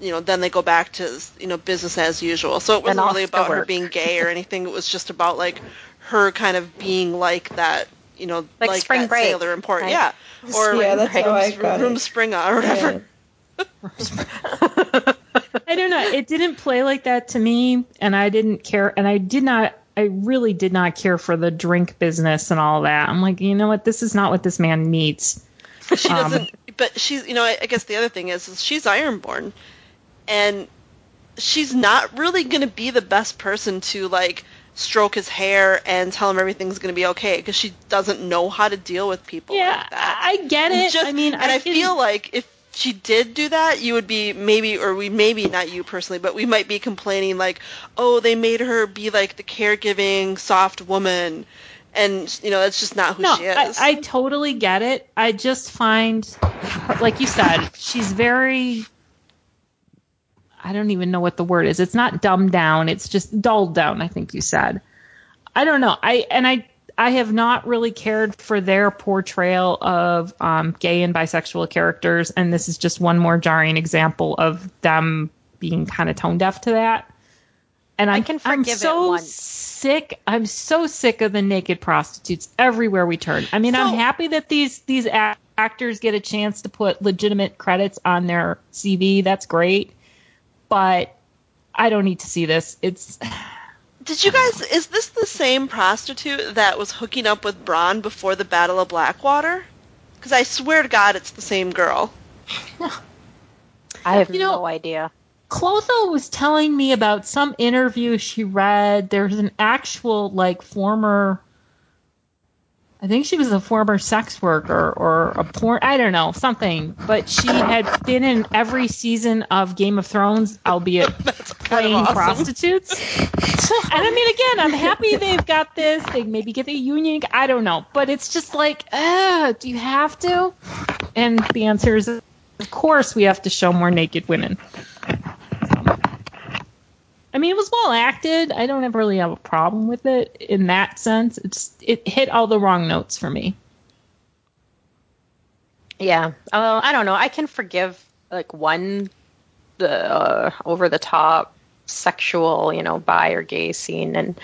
you know then they go back to you know business as usual. So it wasn't really about her being gay or anything. It was just about like her kind of being like that, you know, Like like, spring that break, sailor in port, right? yeah, or Yeah, that's how I room, got room it. Springer or whatever. Yeah. I don't know. It didn't play like that to me, and I didn't care. And I did not. I really did not care for the drink business and all that. I'm like, you know what? This is not what this man needs. she Um, doesn't but she's you know I, I guess the other thing is, is she's ironborn and she's not really going to be the best person to like stroke his hair and tell him everything's going to be okay because she doesn't know how to deal with people Yeah, like that I, I get it. Just- I mean, and I, I, feel like if she did do that, you would be maybe, or we maybe not you personally, but we might be complaining like, oh, they made her be like the caregiving soft woman, and you know that's just not who no, she I, is. I totally get it. I just find, like you said, she's very. I don't even know what the word is. It's not dumbed down. It's just dulled down. I think you said. I don't know. I and I I have not really cared for their portrayal of um, gay and bisexual characters, and this is just one more jarring example of them being kind of tone deaf to that. And I'm, can I'm forgive it so sick. I'm so sick of the naked prostitutes everywhere we turn. I mean, I'm happy that these these actors get a chance to put legitimate credits on their CV. That's great, but I don't need to see this. It's Did you guys? Is this the same prostitute that was hooking up with Bronn before the Battle of Blackwater? Because I swear to God, it's the same girl. I have You know- no idea. Clotho was telling me about some interview she read. There's an actual like former I think she was a former sex worker or a porn I don't know, something. But she had been in every season of Game of Thrones, albeit playing awesome. prostitutes. and I mean again, I'm happy they've got this. They maybe get the union I don't know. But it's just like, uh, do you have to? And the answer is of course we have to show more naked women. I mean, it was well acted. I don't ever really have a problem with it in that sense. It's it hit all the wrong notes for me. Yeah. Uh, I don't know. I can forgive like one the uh, over the top sexual, you know, bi or gay scene and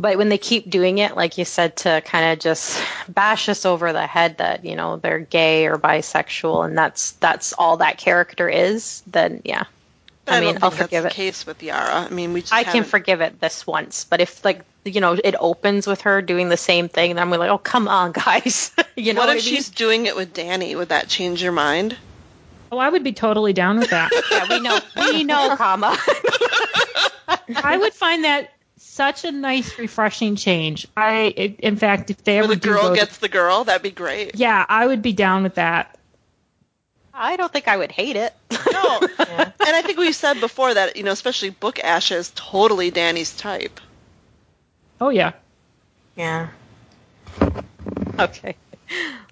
but when they keep doing it like you said to kind of just bash us over the head that, you know, they're gay or bisexual and that's that's all that character is, then yeah. But I I, mean, don't I'll forgive it. the case with Yara. I mean, we just I can haven't- forgive it this once, but if like you know it opens with her doing the same thing, then I'm like, oh come on, guys. you know what what, if she's doing it with Dany? Would that change your mind? Oh, I would be totally down with that. Yeah, we know, we know, comma. I would find that such a nice, refreshing change. I, it, in fact, if they Where ever the do girl go to- gets the girl? That'd be great. yeah, I would be down with that. I don't think I would hate it. No. And I think we said before that, you know, especially Book Ash is totally Dany's type. Oh yeah. Yeah. okay,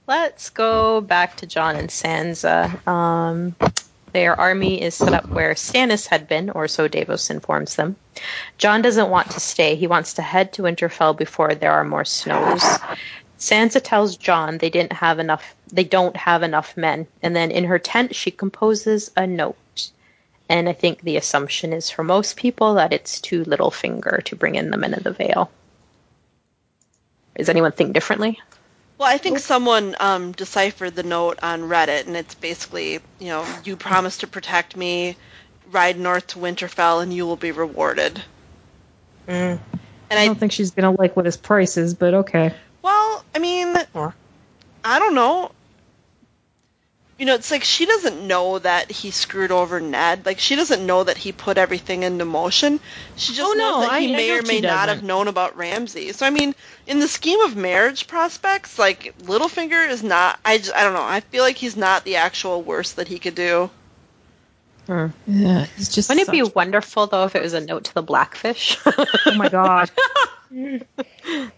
let's go back to Jon and Sansa. Um, their army is set up where Stannis had been, or so Davos informs them. Jon doesn't want to stay. He wants to head to Winterfell before there are more snows. Sansa tells Jon they didn't have enough they don't have enough men, and then in her tent she composes a note. And I think the assumption is for most people that it's to Littlefinger to bring in the men of the Vale. Does anyone think differently? Well, I think someone um, deciphered the note on Reddit, and it's basically, you know, you promise to protect me, ride north to Winterfell, and you will be rewarded. Mm. And I I, don't think she's gonna like what his price is, but okay. Well, I mean, Or- I don't know. You know, it's like she doesn't know that he screwed over Ned. Like she doesn't know that he put everything into motion. She just Oh, no, knows that he I- I may or may not have known about Ramsay. So I mean, in the scheme of marriage prospects, like Littlefinger is not. I just, I don't know. I feel like he's not the actual worst that he could do. Yeah, he's just. Wouldn't it be wonderful though if it was a note to the Blackfish? Oh my god.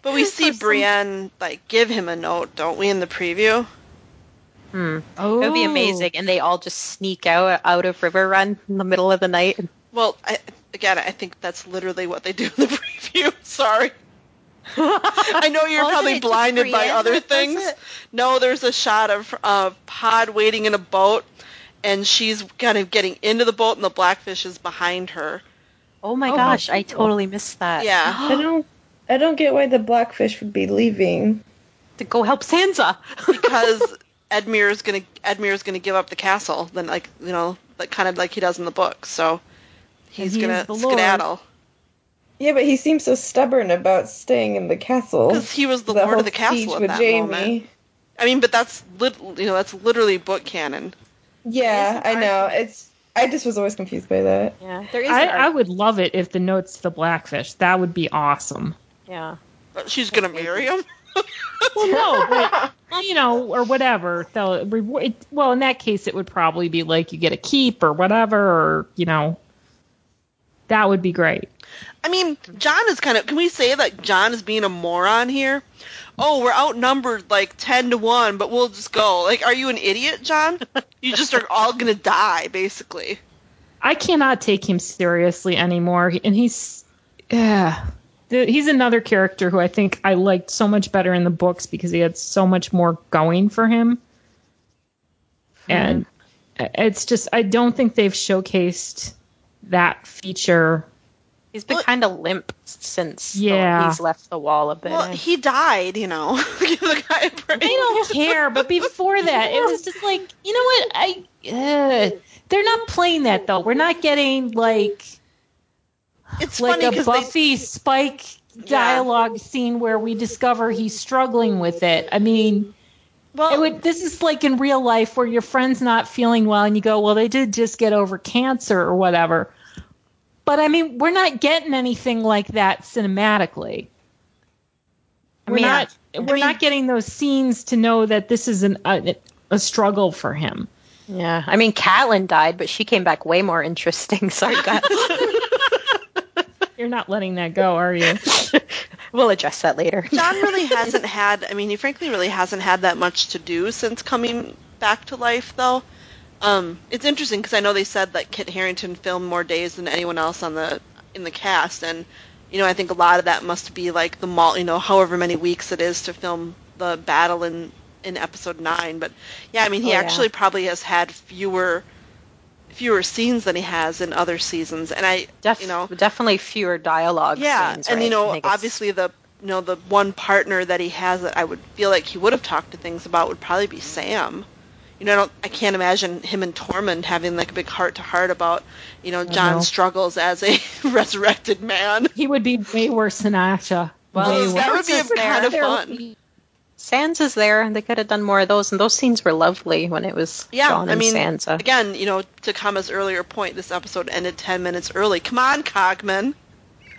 But we see Brienne like give him a note, don't we, in the preview? Hmm. Oh, It would be amazing, and they all just sneak out out of Riverrun in the middle of the night. Well, I, again, I think that's literally what they do in the preview. Sorry. I know you're Well, probably isn't it just blinded by other things. No, there's a shot of uh, Pod waiting in a boat, and she's kind of getting into the boat, and the blackfish is behind her. Oh my Oh, gosh, how I totally missed that. Yeah. I don't. I don't get why the blackfish would be leaving. to go help Sansa. because Edmure is gonna Edmure is gonna give up the castle, then like you know, like kind of like he does in the book. So he's he gonna is Lord. skedaddle Yeah, but he seems so stubborn about staying in the castle. because he was the, The lord of the castle at with that Jaime. moment. I mean, but that's lit, you know that's literally book canon. Yeah, I know. It's. I just was always confused by that. Yeah, there is. I, I would love it if the note's the blackfish. That would be awesome. Yeah. But she's gonna marry him. Well, no, but you know, or whatever. They'll reward. Well, in that case, it would probably be like you get a keep or whatever, or you know, that would be great. I mean, Jon is kind of. Can we say that Jon is being a moron here? Oh, we're outnumbered like ten to one, but we'll just go. Like, are you an idiot, Jon? You just are all gonna die, basically. I cannot take him seriously anymore, and he's, yeah, he's another character who I think I liked so much better in the books because he had so much more going for him, hmm. and uh, it's just I don't think they've showcased that feature. He's been Well- kind of limp since the- Yeah. he's left the wall a bit. Well, he died, you know. The guy a. I don't care, but before that, it was just like, you know what? I uh, they're not playing that though. We're not getting like It's like funny a because Buffy Spike dialogue scene where we discover he's struggling with it. I mean, well, it would. This is like in real life where your friend's not feeling well, and you go, "Well, they did just get over cancer or whatever." But I mean, we're not getting anything like that cinematically. I We're mean, not. I We're mean- not getting those scenes to know that this is an, a, a struggle for him. yeah, I mean, Catelyn died, but she came back way more interesting. Sorry, guys. You're not letting that go, are you? we'll address that later. Jon really hasn't had. I mean, he frankly really hasn't had that much to do since coming back to life, though. Um, it's interesting because I know they said that Kit Harington filmed more days than anyone else on the in the cast, and you know, I think a lot of that must be like the mall, you know, however many weeks it is to film the battle in in episode nine. But yeah, I mean, he Oh, yeah. actually probably has had fewer fewer scenes than he has in other seasons, and I, Def- you know, definitely fewer dialogue yeah, scenes. and right? you know, I think it's- obviously the you know the one partner that he has that I would feel like he would have talked to things about would probably be Sam. You know, I don't, I can't imagine him and Tormund having like a big heart to heart about you know Jon's know. struggles as a resurrected man. He would be way worse than Asha. Well, way that worse. would be a Sansa's kind of fun. Sansa's there. And they could have done more of those, and those scenes were lovely when it was Yeah, Jon I and mean, Sansa. again, you know, to Kama's earlier point, this episode ended ten minutes early. Come on, Cogman.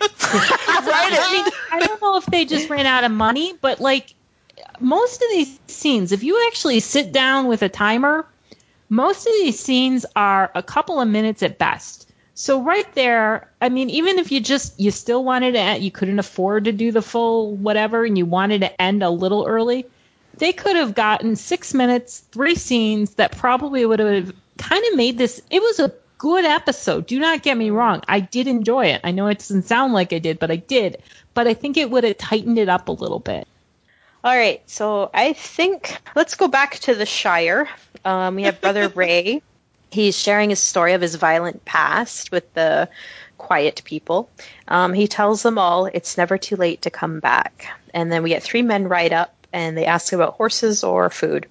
Write I mean, it. I don't know if they just ran out of money, but like most of these scenes, if you actually sit down with a timer, most of these scenes are a couple of minutes at best. So right there, I mean, even if you just you still wanted to, end, you couldn't afford to do the full whatever, and you wanted to end a little early, they could have gotten six minutes, three scenes that probably would have kind of made this. It was a good episode. Do not get me wrong. I did enjoy it. I know it doesn't sound like I did, but I did. But I think it would have tightened it up a little bit. All right, so I think let's go back to the Shire. Um, we have Brother Ray. He's sharing his story of his violent past with the quiet people. Um, he tells them all it's never too late to come back. And then we get three men ride up and they ask about horses or food.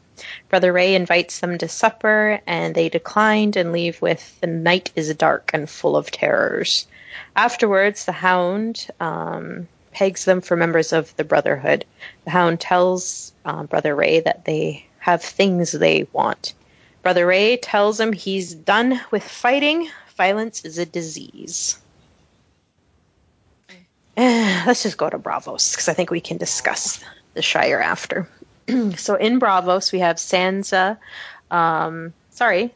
Brother Ray invites them to supper and they declined and leave with the night is dark and full of terrors. Afterwards, the hound um, pegs them for members of the Brotherhood. The hound tells uh, Brother Ray that they have things they want. Brother Ray tells him he's done with fighting. Violence is a disease. Let's just go to Braavos because I think we can discuss the Shire after. so in Braavos, we have Sansa, um, sorry,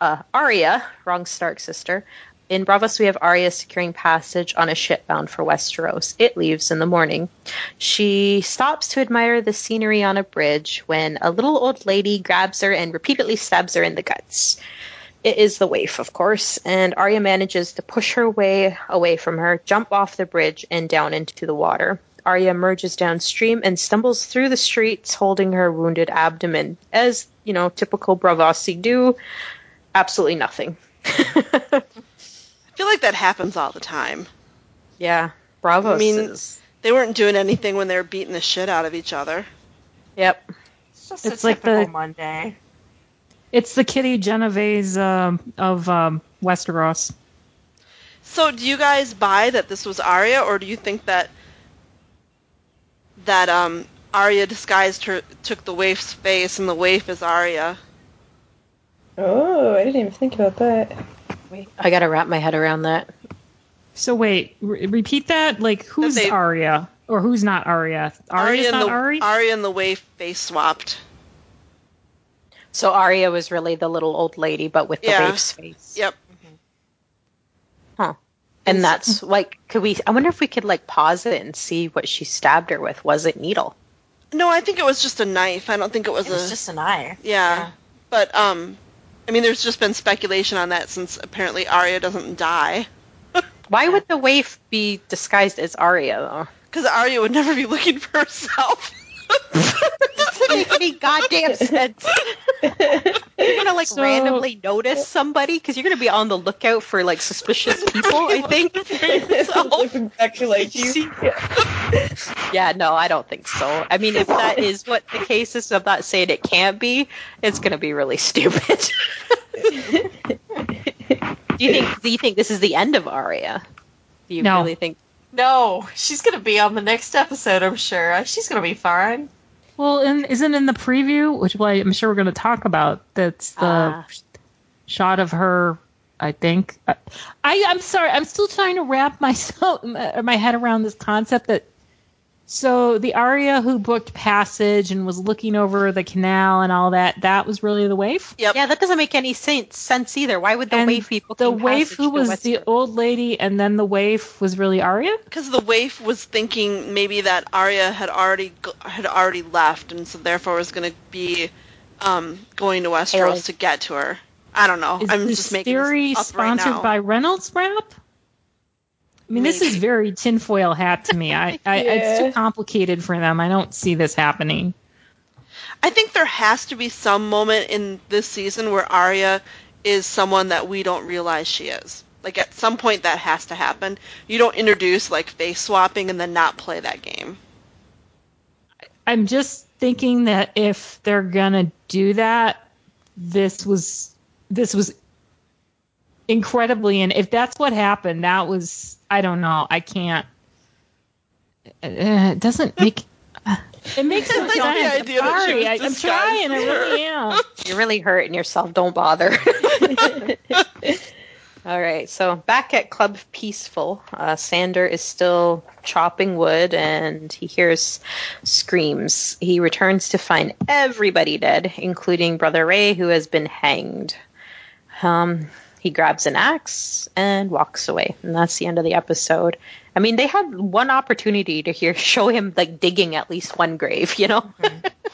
uh, Arya, wrong Stark sister, in Braavos, we have Arya securing passage on a ship bound for Westeros. It leaves in the morning. She stops to admire the scenery on a bridge when a little old lady grabs her and repeatedly stabs her in the guts. It is the waif, of course, and Arya manages to push her way away from her, jump off the bridge, and down into the water. Arya emerges downstream and stumbles through the streets holding her wounded abdomen. As, you know, typical Braavosi do, absolutely nothing. I feel like that happens all the time. yeah, Bravo. I mean- is. They weren't doing anything when they were beating the shit out of each other. Yep. It's just It's a like typical the- Monday. It's the Kitty Genovese um, of um, Westeros. So, do you guys buy that this was Arya, or do you think that that um Arya disguised her, took the waif's face, and the waif is Arya? Oh, I didn't even think about that. I gotta wrap my head around that. So wait, re- repeat that. Like who's they- Arya or who's not Arya? Arya's and not the Ari. Arya and the waif face swapped. So Arya was really the little old lady, but with the Yeah. waif's face. Yep. Huh. And that's like, could we? I wonder if we could like pause it and see what she stabbed her with. Was it needle? No, I think it was just a knife. I don't think it was It a. was just an eye. yeah. But um, I mean, there's just been speculation on that since apparently Arya doesn't die. Why would the waif be disguised as Arya though? Because Arya would never be looking for herself. doesn't make any goddamn sense. You're gonna like So- randomly notice somebody because you're gonna be on the lookout for like suspicious people. I think. Looks exactly like you. Yeah, no, I don't think so. I mean, if that is what the case is, I'm not saying it can't be. It's gonna be really stupid. do you think? Do you think this is the end of Arya? Do you No. really think? No, she's gonna be on the next episode. I'm sure. She's gonna be fine. Well, and isn't in the preview, which I'm sure we're going to talk about. That's the Ah. shot of her. I think. I I'm sorry. I'm still trying to wrap myself my head around this concept that. So the Arya who booked passage and was looking over the canal and all that, that was really the waif. Yep. Yeah, that doesn't make any sense, sense either. Why would the And waif be The waif who to was the old lady and then the waif was really Arya. Because the waif was thinking maybe that Arya had already had already left, and so therefore was going to be um, going to Westeros Hailing. to get to her. I don't know. Is I'm this just making theory this up sponsored right now. by Reynolds Wrap? I mean, this is very tinfoil hat to me. I, I it's too complicated for them. I don't see this happening. I think there has to be some moment in this season where Arya is someone that we don't realize she is. Like at some point that has to happen. You don't introduce like face swapping and then not play that game. I'm just thinking that if they're gonna do that, this was this was incredibly, and if that's what happened, that was I don't know. I can't. uh, It doesn't make. It makes no I like the sense. idea I'm that she sorry. was I, I'm disguised trying. I really am. You're really hurting yourself. Don't bother. All right, so back at Club Peaceful, uh, Sandor is still chopping wood and he hears screams. He returns to find everybody dead, including Brother Ray, who has been hanged. Um, he grabs an axe and walks away, and that's the end of the episode. I mean, they had one opportunity to hear show him like digging at least one grave, you know.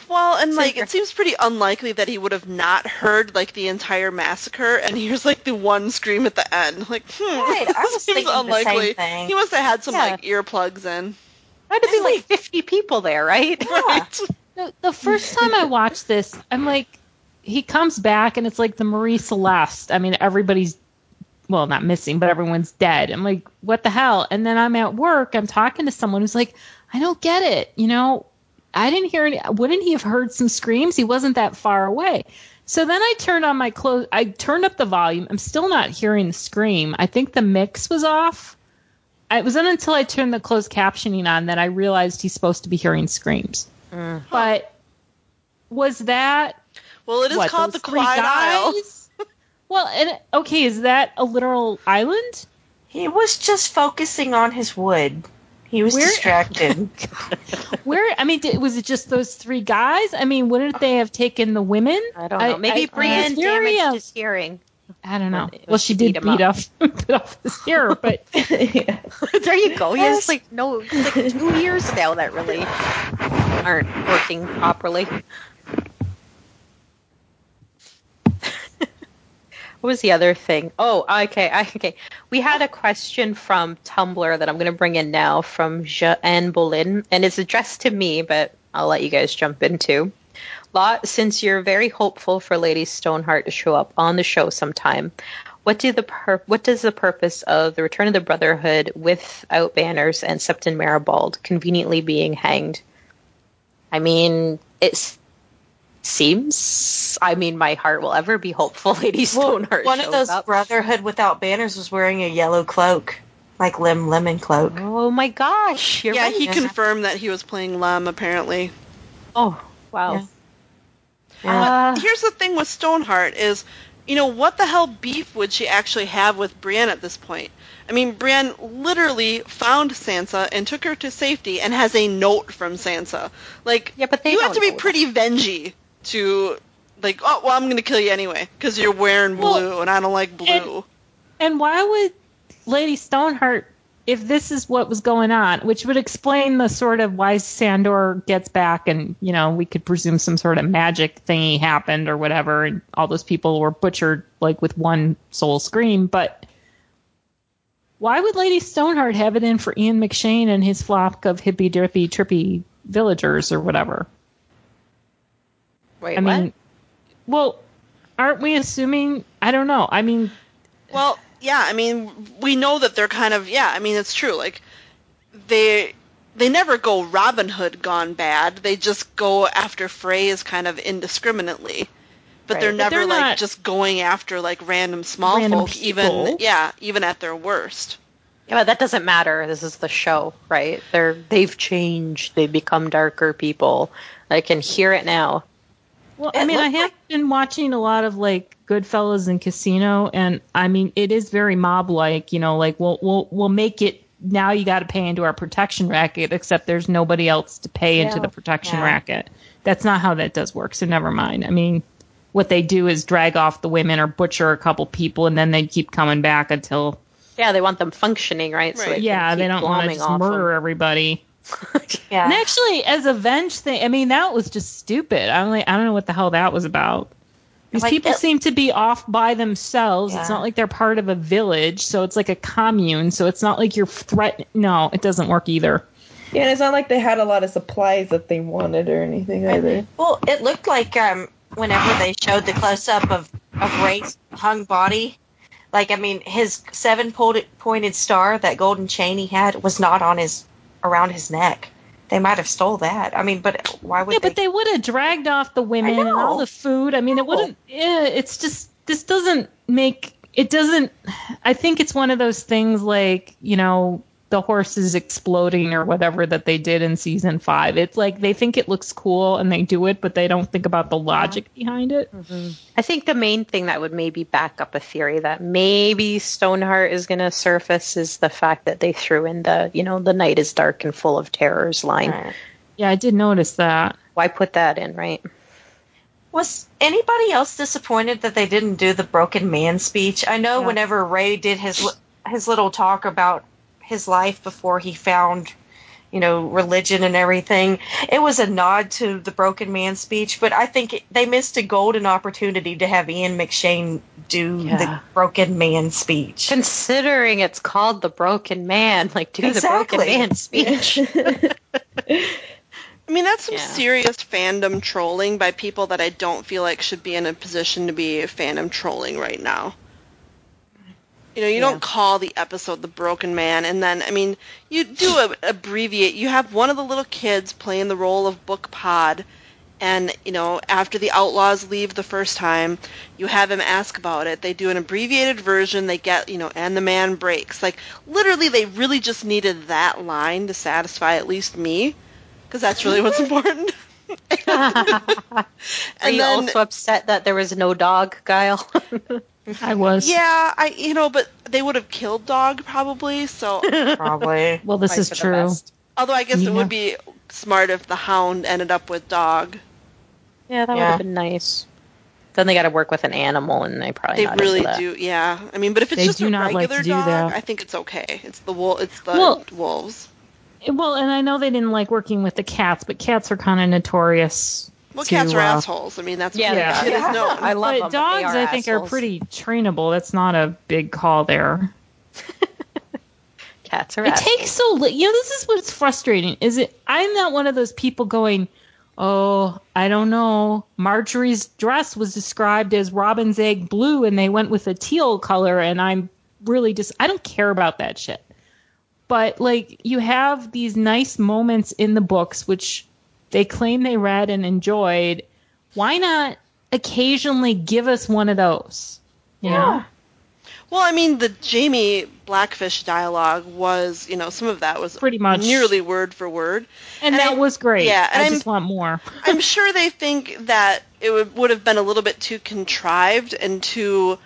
Well, and like it seems pretty unlikely that he would have not heard like the entire massacre and here's like the one scream at the end. Like, hmm, Right, I was seems thinking the same unlikely. thing. He must have had some Yeah. like earplugs in. Might have be like 50 people there, right? Right. The, the first time I watched this, I'm like, he comes back and it's like the Marie Celeste. I mean, everybody's, well, not missing, but everyone's dead. I'm like, what the hell? And then I'm at work, I'm talking to someone who's like, I don't get it. You know, I didn't hear any, wouldn't he have heard some screams? He wasn't that far away. So then I turned on my close, I turned up the volume. I'm still not hearing the scream. I think the mix was off. It wasn't until I turned the closed captioning on that I realized he's supposed to be hearing screams. Mm. But was that Well, it is what, called the three Quiet Isle. well, and okay, is that a literal island? He was just focusing on his wood. He was Where- distracted. Where I mean, did, was it just those three guys? I mean, wouldn't they have taken the women? I don't know. Maybe I- Brienne damaged uh, his hearing. I don't know. It Well, she to did beat beat, him off beat off his hair, but yeah. there you go. Yes, like no, it's like two years now that really aren't working properly. What was the other thing? Oh, okay, okay. We had a question from Tumblr that I'm going to bring in now from Jeanne Bolin, and it's addressed to me, but I'll let you guys jump into. Lot, since you're very hopeful for Lady Stoneheart to show up on the show sometime, what do the pur- what does the purpose of the Return of the Brotherhood without banners and Septon Meribald conveniently being hanged? I mean, it seems. I mean, my heart will ever be hopeful. Lady Stoneheart One of those up. Brotherhood without banners was wearing a yellow cloak, like Lem Lemon cloak. Oh my gosh! You're yeah, right. he confirmed that he was playing Lem, apparently. Oh wow. Yeah. Uh, Here's the thing with Stoneheart is, you know, what the hell beef would she actually have with Brienne at this point? I mean, Brienne literally found Sansa and took her to safety and has a note from Sansa. Like, Yeah, but they you have to be know pretty vengy to, like, oh, well, I'm going to kill you anyway because you're wearing blue Well, and I don't like blue. and- And why would Lady Stoneheart, if this is what was going on, which would explain the sort of why Sandor gets back and, you know, we could presume some sort of magic thingy happened or whatever, and all those people were butchered like with one soul scream, but why would Lady Stoneheart have it in for Ian McShane and his flock of hippy dippy trippy villagers or whatever? Wait, I what? mean, well, aren't we assuming? I don't know. I mean, Well, yeah, I mean, we know that they're kind of yeah. I mean, it's true. Like they they never go Robin Hood gone bad. They just go after Freys kind of indiscriminately. But Right. they're But never they're like just going after like random small Random folk, even people. yeah, even at their worst. Yeah, but that doesn't matter. This is the show, right? They're they've changed. They've become darker people. I can hear it now. Well, I mean, I looked have been watching a lot of like Goodfellas and Casino, and I mean, it is very mob-like. You know, like we'll we'll we'll make it now. You got to pay into our protection racket, except there's nobody else to pay into the protection Yeah. racket. That's not how that does work. So never mind. I mean, what they do is drag off the women or butcher a couple people, and then they keep coming back until Yeah, they want them functioning, right? So Right. they yeah, they don't want to glomming just off murder them. everybody. Yeah. And actually, as a venge thing, I mean, that was just stupid. I don't, I don't know what the hell that was about. These Like, people it- seem to be off by themselves. It's not like they're part of a village, so it's like a commune. So it's not like you're threat. No, it doesn't work either. Yeah, and it's not like they had a lot of supplies that they wanted or anything either. Well, it looked like um, whenever they showed the close up of of Ray's hung body, like I mean, his seven pointed pointed star, that golden chain he had, was not on his around his neck. They might have stole that. I mean, but why would Yeah, they? but they would have dragged off the women and all the food. I mean, it wouldn't. Yeah, it's just this doesn't make it doesn't. I think it's one of those things like you know the horses exploding or whatever that they did in season five. It's like they think it looks cool and they do it, but they don't think about the logic behind it. Mm-hmm. I think the main thing that would maybe back up a theory that maybe Stoneheart is going to surface is the fact that they threw in the, you know, the night is dark and full of terrors line. Right. Yeah, I did notice that. Why put that in, right? Was anybody else disappointed that they didn't do the broken man speech? I know Yeah. whenever Ray did his his little talk about his life before he found, you know, religion and everything, it was a nod to the broken man speech. But I think they missed a golden opportunity to have Ian McShane do Yeah. the broken man speech. Considering it's called the Broken Man, like do Exactly. the Broken Man speech. I mean, that's some Yeah. serious fandom trolling by people that I don't feel like should be in a position to be fandom trolling right now. You know, you Yeah. don't call the episode The Broken Man, and then, I mean, you do a, abbreviate. You have one of the little kids playing the role of Book Pod, and, you know, after the Outlaws leave the first time, you have him ask about it. They do an abbreviated version, they get, you know, and the man breaks. Like, literally, they really just needed that line to satisfy at least me because that's really what's important. Are you then, also upset that there was no dog, Guile? I was. yeah, I you know, but they would have killed Dog probably. So, Probably. Well, this is true. although I guess You it would be smart if the Hound ended up with Dog. yeah, that would have been nice. Then they got to work with an animal, and they probably They not really do, yeah. I mean, but if it's They just do a not like regular to do dog, that. I think it's okay. It's the wool. It's the Well- wolves. Well, and I know they didn't like working with the cats, but cats are kind of notorious. Well, to, cats are uh, assholes. I mean, that's Yeah, what Yeah. it is known. I love but them. dogs, but they are I think, are pretty trainable. That's not a big call there. Cats are It assholes. takes so li- you know this is what's frustrating is it i'm not one of those people going oh i don't know margaery's dress was described as robin's egg blue and they went with a teal color and i'm really just i don't care about that shit but like you have these nice moments in the books which they claim they read and enjoyed. Why not occasionally give us one of those? You know? Well, I mean, the Jaime Blackfish dialogue was, you know, some of that was Pretty much. nearly word for word. and, And that I- was great. Yeah, i I'm- just want more. I'm sure they think that it would, would have been a little bit too contrived and too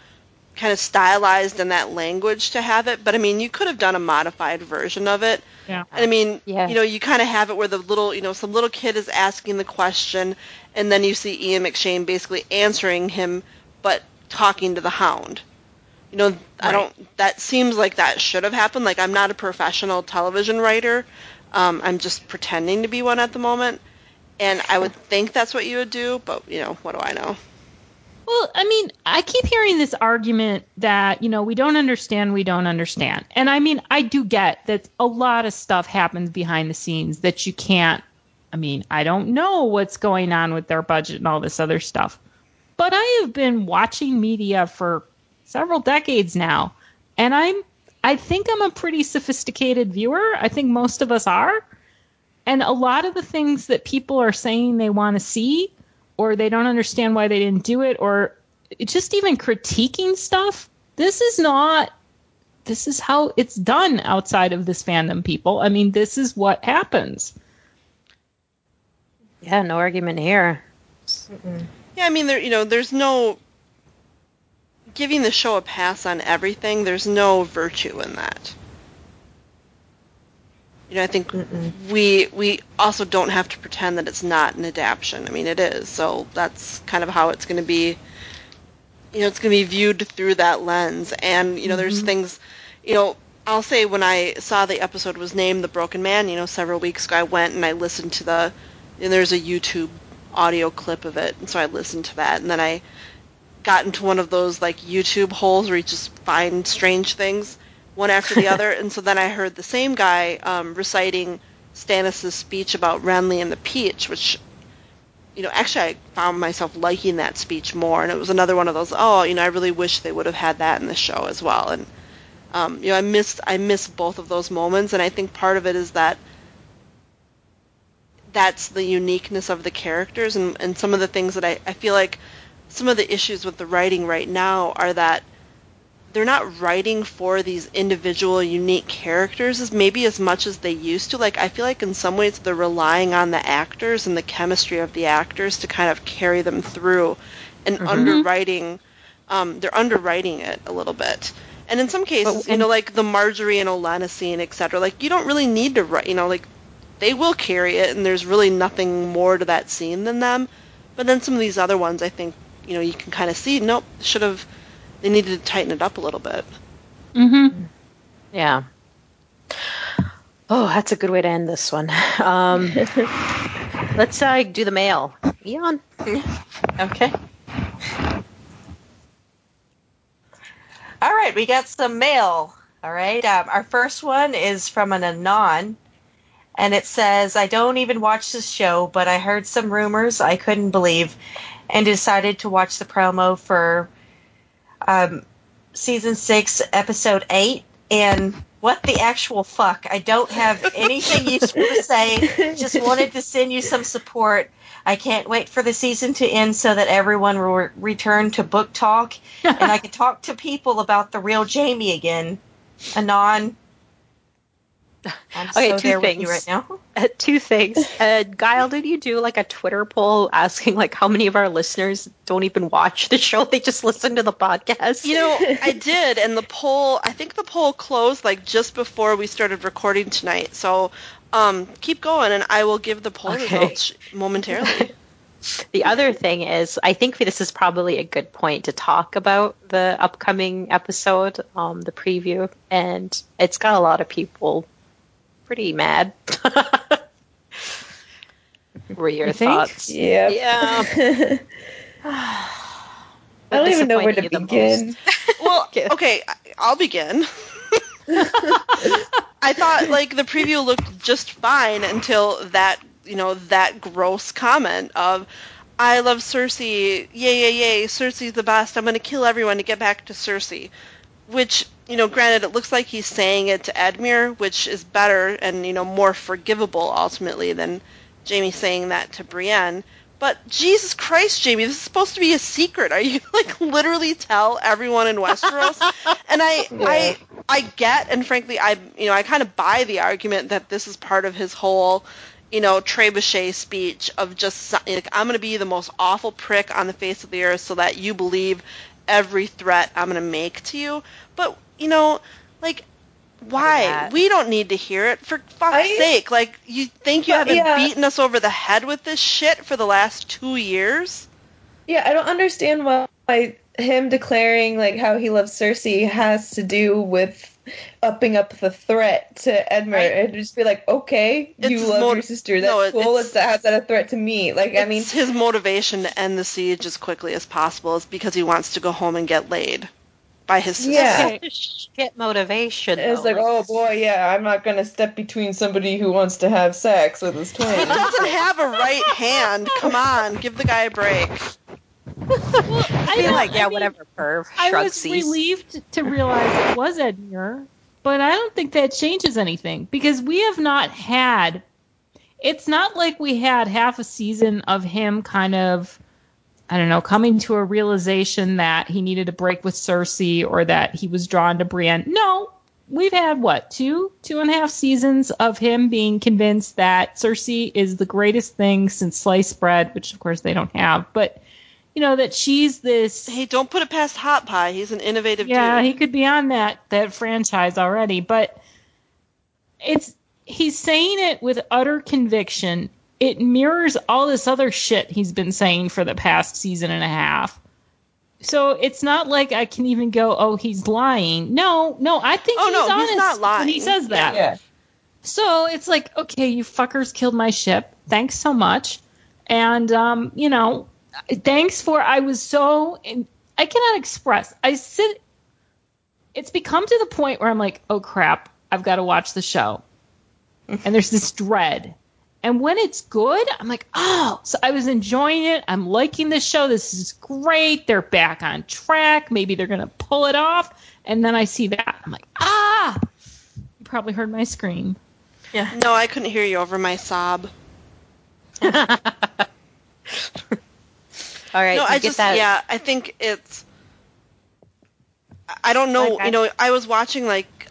kind of stylized in that language to have it. But I mean, you could have done a modified version of it. yeah And I mean, Yeah. you know, you kind of have it where the little, you know, some little kid is asking the question, and then you see Ian McShane basically answering him, but talking to the hound. You know, I don't. That seems like that should have happened. Like I'm not a professional television writer. Um, I'm just pretending to be one at the moment, and I would think that's what you would do. But you know, what do I know? Well, I mean, I keep hearing this argument that, you know, we don't understand, we don't understand. And I mean, I do get that a lot of stuff happens behind the scenes that you can't. I mean, I don't know what's going on with their budget and all this other stuff. But I have been watching media for several decades now, and I'm I think I'm a pretty sophisticated viewer. I think most of us are. And a lot of the things that people are saying they want to see or they don't understand why they didn't do it or just even critiquing stuff this is not this is how it's done outside of this fandom people i mean this is what happens Yeah, no argument here. Yeah, I mean, there, you know, there's no giving the show a pass on everything. There's no virtue in that. You know, I think we we also don't have to pretend that it's not an adaptation. I mean, it is. So that's kind of how it's going to be. You know, it's going to be viewed through that lens. And you know, there's mm-hmm. things. You know, I'll say when I saw the episode was named "The Broken Man," you know, several weeks ago, I went and I listened to the. And there's a YouTube audio clip of it, and so I listened to that, and then I got into one of those like YouTube holes where you just find strange things one after the other, and so then I heard the same guy um, reciting Stannis' speech about Renly and the Peach, which you know actually I found myself liking that speech more, and it was another one of those oh you know I really wish they would have had that in the show as well, and um, you know I missed I missed both of those moments, and I think part of it is that that's the uniqueness of the characters. And, and some of the things that I, I feel like some of the issues with the writing right now are that they're not writing for these individual unique characters as maybe as much as they used to. Like I feel like in some ways they're relying on the actors and the chemistry of the actors to kind of carry them through and underwriting um, they're underwriting it a little bit. And in some cases, you know, like the Margaery and Olenna scene, etc. Like you don't really need to write, you know, like they will carry it, and there's really nothing more to that scene than them. But then some of these other ones, I think, you know, you can kind of see, nope, should have, they needed to tighten it up a little bit. mm-hmm Yeah. Oh, that's a good way to end this one. Um, let's uh, do the mail. Eon. Okay. All right, we got some mail. All right, um, our first one is from an anon, and it says, "I don't even watch this show, but I heard some rumors I couldn't believe, and decided to watch the promo for um, season six, episode eight, and." What the actual fuck? I don't have anything useful to say. Just wanted to send you some support. I can't wait for the season to end so that everyone will re- return to book talk and I can talk to people about the real Jaime again. Anon. I'm Okay, so two there with you things. right now. Uh, two things. Uh, Guile, did you do like a Twitter poll asking like how many of our listeners don't even watch the show? They just listen to the podcast. You know, I did, and the poll, I think the poll closed like just before we started recording tonight. So um, keep going, and I will give the poll Okay. results momentarily. The other thing is, I think this is probably a good point to talk about the upcoming episode, um, the preview, and it's got a lot of people pretty mad. Were your You think? thoughts? Yeah. Yeah. I don't even know where to disappointed you the begin. Well, Okay. okay, I'll begin. I thought like the preview looked just fine until that you know that gross comment of I love Cersei, yay yay yay, Cersei's the best. I'm gonna kill everyone to get back to Cersei, which you know, granted, it looks like he's saying it to Edmure, which is better and you know more forgivable ultimately than Jaime saying that to Brienne. But Jesus Christ, Jaime, this is supposed to be a secret. Are you like literally tell everyone in Westeros? and I, I, I get, and frankly, I, you know, I kind of buy the argument that this is part of his whole, you know, trebuchet speech of just like I'm going to be the most awful prick on the face of the earth, so that you believe every threat I'm going to make to you. But you know, like. Why? We don't need to hear it. For fuck's I- sake. Like, you think you haven't yeah. beaten us over the head with this shit for the last two years? Yeah, I don't understand why why him declaring like how he loves Cersei has to do with upping up the threat to Edmure. Right. It'd just be like, okay, you love mo- your sister. That's no, cool. it's- It's, how's that a threat to me? Like, I mean, his motivation to end the siege as quickly as possible is because he wants to go home and get laid by his sister. Yeah. Such shit motivation. it's though. like, oh boy, yeah, I'm not gonna step between somebody who wants to have sex with his twin. He doesn't have a right hand. Come on, give the guy a break. I feel like, yeah, I mean, whatever, perv. I was cease. relieved to realize it was Edmure, but I don't think that changes anything because we have not had. It's not like we had half a season of him kind of, I don't know, coming to a realization that he needed a break with Cersei or that he was drawn to Brienne. No, we've had what two, two and a half seasons of him being convinced that Cersei is the greatest thing since sliced bread, which of course they don't have, but. You know that she's this Hey, don't put it past Hot Pie. He's an innovative yeah, dude. he could be on that that franchise already, but it's he's saying it with utter conviction. It mirrors all this other shit he's been saying for the past season and a half. So it's not like I can even go, "Oh, he's lying." No, no, I think Oh, he's no, he's honest not when he says that. yeah. So it's like, okay, you fuckers killed my ship. Thanks so much. And, um, you know, thanks for, I was so, I cannot express. I sit, it's become to the point where I'm like, oh crap, I've got to watch the show. And there's this dread. And when it's good, I'm like, oh, so I was enjoying it. I'm liking this show. This is great. They're back on track. Maybe they're going to pull it off. And then I see that. I'm like, ah, you probably heard my scream. Yeah. No, I couldn't hear you over my sob. All right, no, I just that. yeah, I think it's. I don't know, I- you know, I was watching like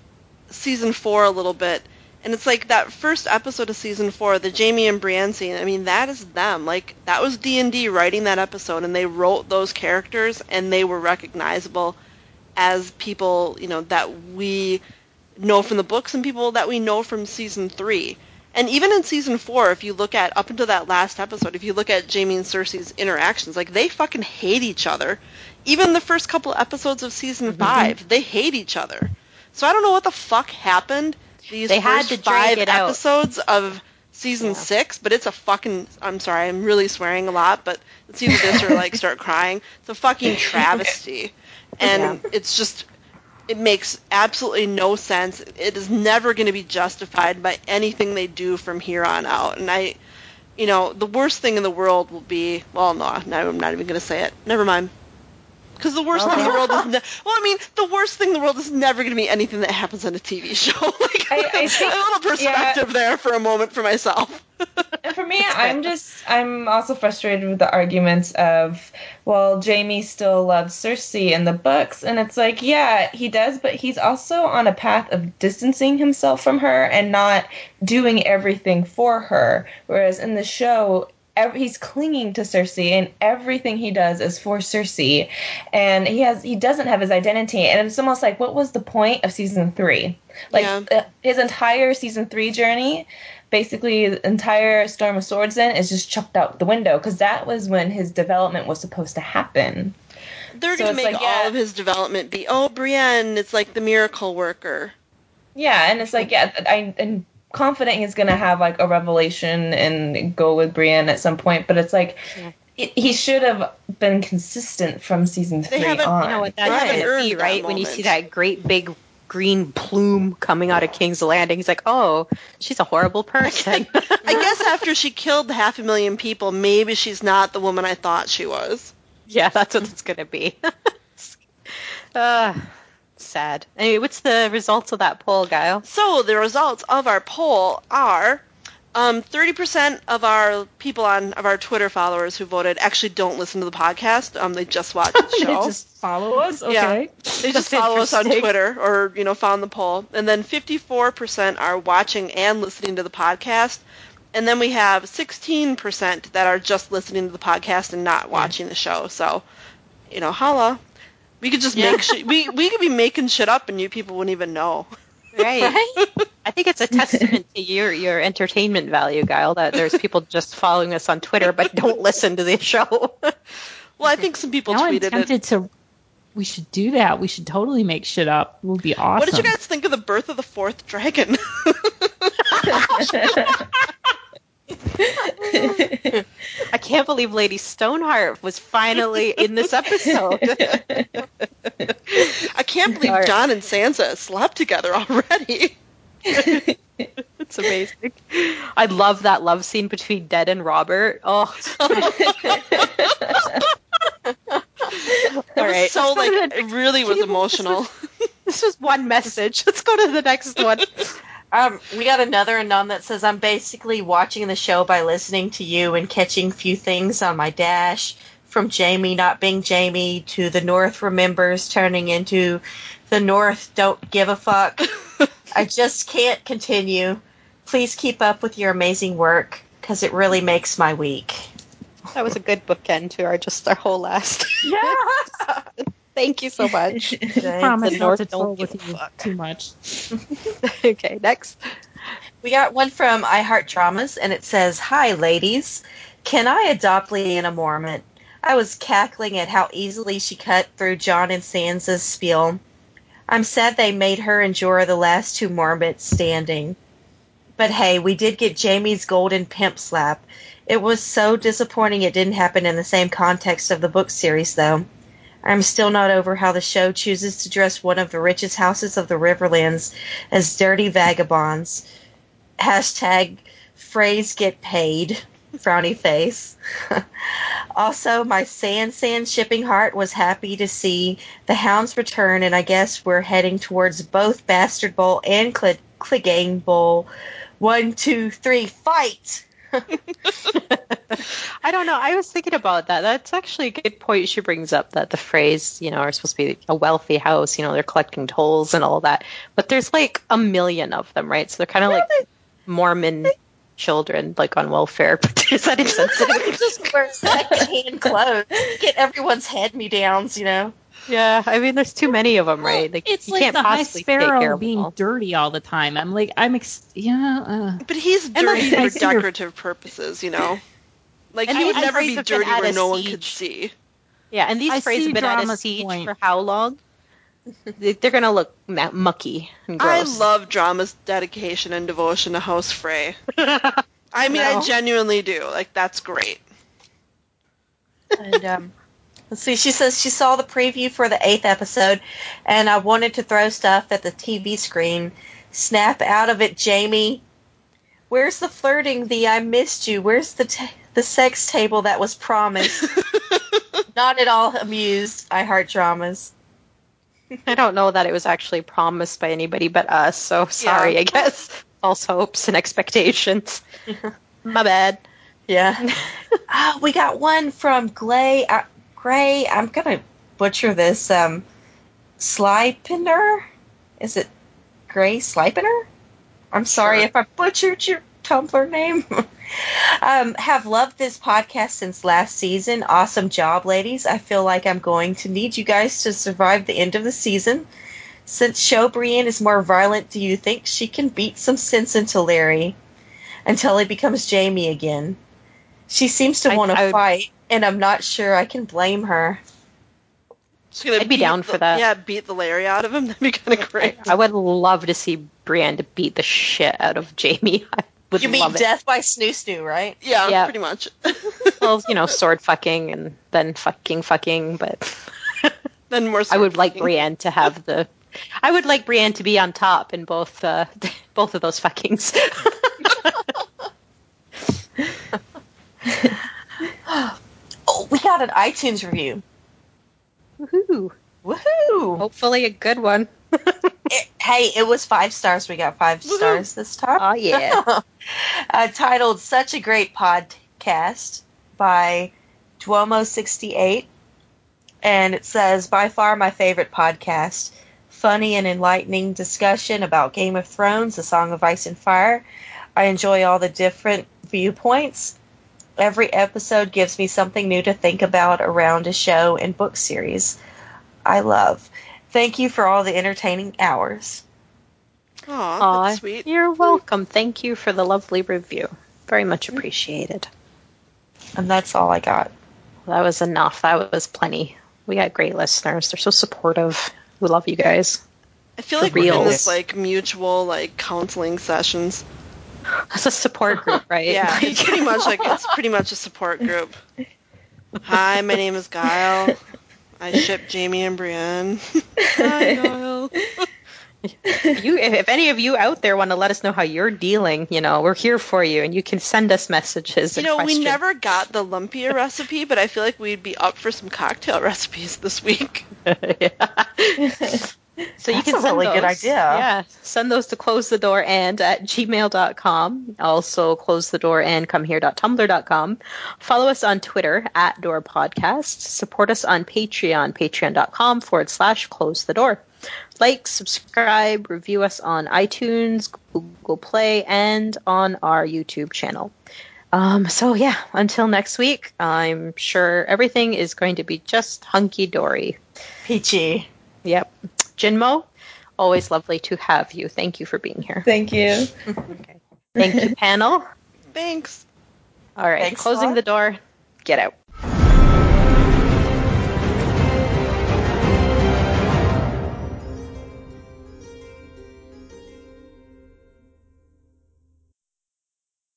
season four a little bit, and it's like that first episode of season four, the Jaime and Brienne scene. I mean, that is them. Like that was D and D writing that episode, and they wrote those characters, and they were recognizable as people, you know, that we know from the books and people that we know from season three. And even in season four, if you look at up until that last episode, if you look at Jaime and Cersei's interactions, like they fucking hate each other. Even the first couple episodes of season mm-hmm. five, they hate each other. So I don't know what the fuck happened these They had first to drag five it out. episodes of season Yeah. six, but it's a fucking I'm sorry, I'm really swearing a lot, but it's either this or like start crying. It's a fucking travesty. And it's just it makes absolutely no sense. It is never going to be justified by anything they do from here on out. And I, you know, the worst thing in the world will be, well, no, no I'm not even going to say it. Never mind. Because the worst thing in the world is, ne- well, I mean, the worst thing in the world is never going to be anything that happens on a TV show. like, I- I think- a little perspective there for a moment for myself. And for me, I'm just I'm also frustrated with the arguments of well, Jaime still loves Cersei in the books, and it's like yeah, he does, but he's also on a path of distancing himself from her and not doing everything for her. Whereas in the show, ev- he's clinging to Cersei, and everything he does is for Cersei, and he has he doesn't have his identity, and it's almost like what was the point of season three? Like Yeah. uh, his entire season three journey, basically the entire Storm of Swords in is just chucked out the window because that was when his development was supposed to happen. They're So going to make like, yeah. all of his development be, oh, Brienne, it's like the miracle worker. Yeah, and it's like yeah, I am confident he's gonna have like a revelation and go with Brienne at some point, but it's like it, he should have been consistent from season three on. You know what Right. that's going to Earned be, that right? When you see that great big green plume coming out of King's Landing, he's like, "Oh, she's a horrible person." I guess after she killed half a million people, maybe she's not the woman I thought she was. yeah, that's what it's going to be. uh, sad. Anyway, what's the results of that poll, Guile? So the results of our poll are um, 30% of our people on of our Twitter followers who voted actually don't listen to the podcast. Um, they just watch the They show. just follow us. Yeah. Okay. They just follow us on. Twitter or, you know, found the poll. And then 54% are watching and listening to the podcast. And then we have 16% that are just listening to the podcast and not watching the show. So, you know, holla. We could just Yeah. make shit. We, we could be making shit up and you people wouldn't even know. Right. I think it's a testament to your your entertainment value, Guile, that there's people just following us on Twitter but don't listen to the show. Well, I think some people Now I'm tweeted it. to. We should do that. We should totally make shit up. It would be awesome. What did you guys think of the birth of the fourth dragon? I can't believe Lady Stoneheart was finally in this episode. I can't believe Sorry. Jon and Sansa slept together already. It's amazing. I love that love scene between Dead and Robert. Oh, It All was right, so like it really was emotional. this was one message. Let's go to the next one. Um, we got another anon that says I'm basically watching the show by listening to you and catching few things on my dash. From Jaime not being Jaime to the North remembers turning into the North don't give a fuck. I just can't continue. Please keep up with your amazing work because it really makes my week. That was a good bookend to our just our whole last. Yeah. Thank you so much. promise not to don't troll with you fuck. too much. okay, next. We got one from I Heart Dramas, and it says, "Hi, ladies. Can I adopt Lyanna Mormont? I was cackling at how easily she cut through Jon and Sansa's spiel. I'm sad they made her endure the last two Mormonts standing. But hey, we did get Jaime's golden pimp slap. It was so disappointing it didn't happen in the same context of the book series, though." I'm still not over how the show chooses to dress one of the richest houses of the Riverlands as dirty vagabonds. Hashtag Freys get paid. Frowny face. also, my San San shipping heart was happy to see the hounds return, and I guess we're heading towards both Bastard Bowl and Cl- Clegane Bowl. One, two, three, fight! I don't know. I was thinking about that. That's actually a good point she brings up that the Freys, you know, are supposed to be a wealthy house, you know, they're collecting tolls and all that. But there's like a million of them, right? So they're kind of like Mormon children, like on welfare. But is that insensitive? Just wear secondhand clothes. Get everyone's hand me downs, you know? Yeah, I mean, there's too many of them, right? Like, it's you like can't the High possibly take care Sparrow of them being all. dirty all the time. I'm like, I'm, ex- yeah. Uh. But he's like, dirty I for see your- decorative purposes, you know. Like And he these would never phrases be have been dirty at where a no one could see. Yeah, and these I phrases see have been at a drama's siege point. for how long? They- They're gonna look ma- mucky and gross. I gross. love drama's dedication and devotion to House Frey. I mean, I No. genuinely do. Like that's great. And um, let's see. She says she saw the preview for the eighth episode, and I wanted to throw stuff at the TV screen. Snap out of it, Jaime. Where's the flirting? The I missed you. Where's the ta the sex table that was promised? Not at all amused. I heart dramas. I don't know that it was actually promised by anybody but us, so sorry, Yeah. I guess. False hopes and expectations. My bad. Yeah. oh, we got one from Glay. Uh, Gray. I'm gonna butcher this. Um, Slipener. Is it Gray Slipener? I'm sorry Sure. if I butchered your Tumblr name. um, have loved this podcast since last season. Awesome job, ladies. I feel like I'm going to need you guys to survive the end of the season. Since Show Brienne is more violent, do you think she can beat some sense into Larry until he becomes Jaime again? She seems to want to fight, and I'm not sure I can blame her. Just gonna I'd be down the- for that. Yeah, beat the Larry out of him. That'd be kind of great. I would love to see Brienne to beat the shit out of Jaime. I would You mean love it. death by snoo snoo, right? Yeah, Yeah. pretty much. Well, you know, sword fucking and then fucking fucking, but then more. I would like Brienne to have the. I would like Brienne to be on top in both uh, both of those fuckings. Oh, we got an iTunes review. Woohoo! Woohoo! Hopefully a good one. It- hey, it was five stars. We got five Woohoo. stars this time. Oh yeah. uh, titled Such a Great Podcast by Duomo68. And it says, by far my favorite podcast. Funny and enlightening discussion about Game of Thrones, The Song of Ice and Fire. I enjoy all the different viewpoints. Every episode gives me something new to think about around a show and book series I love. Thank you for all the entertaining hours. Aw, Aw, that's sweet. You're welcome. Thank you for the lovely review. Very much mm-hmm. appreciated. And that's all I got. That was enough. That was plenty. We got great listeners. They're so supportive. We love you guys. I feel For like we're in this like mutual like counseling sessions. It's a support group, right? Yeah, Like- it's pretty much like it's pretty much a support group. Hi, my name is Guile. I ship Jaime and Brienne. Hi, Guile. you if, if any of you out there want to let us know how you're dealing, you know, we're here for you and you can send us messages You know, we never got the lumpia recipe, but I feel like we'd be up for some cocktail recipes this week. So you That's can a send really good those. idea. Yeah. Send those to close the door and at gmail.com. Also close the door and come here.tumblr.com. Follow us on Twitter at Door Podcast. Support us on Patreon, patreon.com forward slash close the door. Like, subscribe, review us on iTunes, Google Play, and on our YouTube channel. Um, so yeah, until next week, I'm sure everything is going to be just hunky dory. Peachy. Yep. Jinmo, always lovely to have you. Thank you for being here. Thank you. Thank you, panel. Thanks. All right, Thanks closing the door. Get out.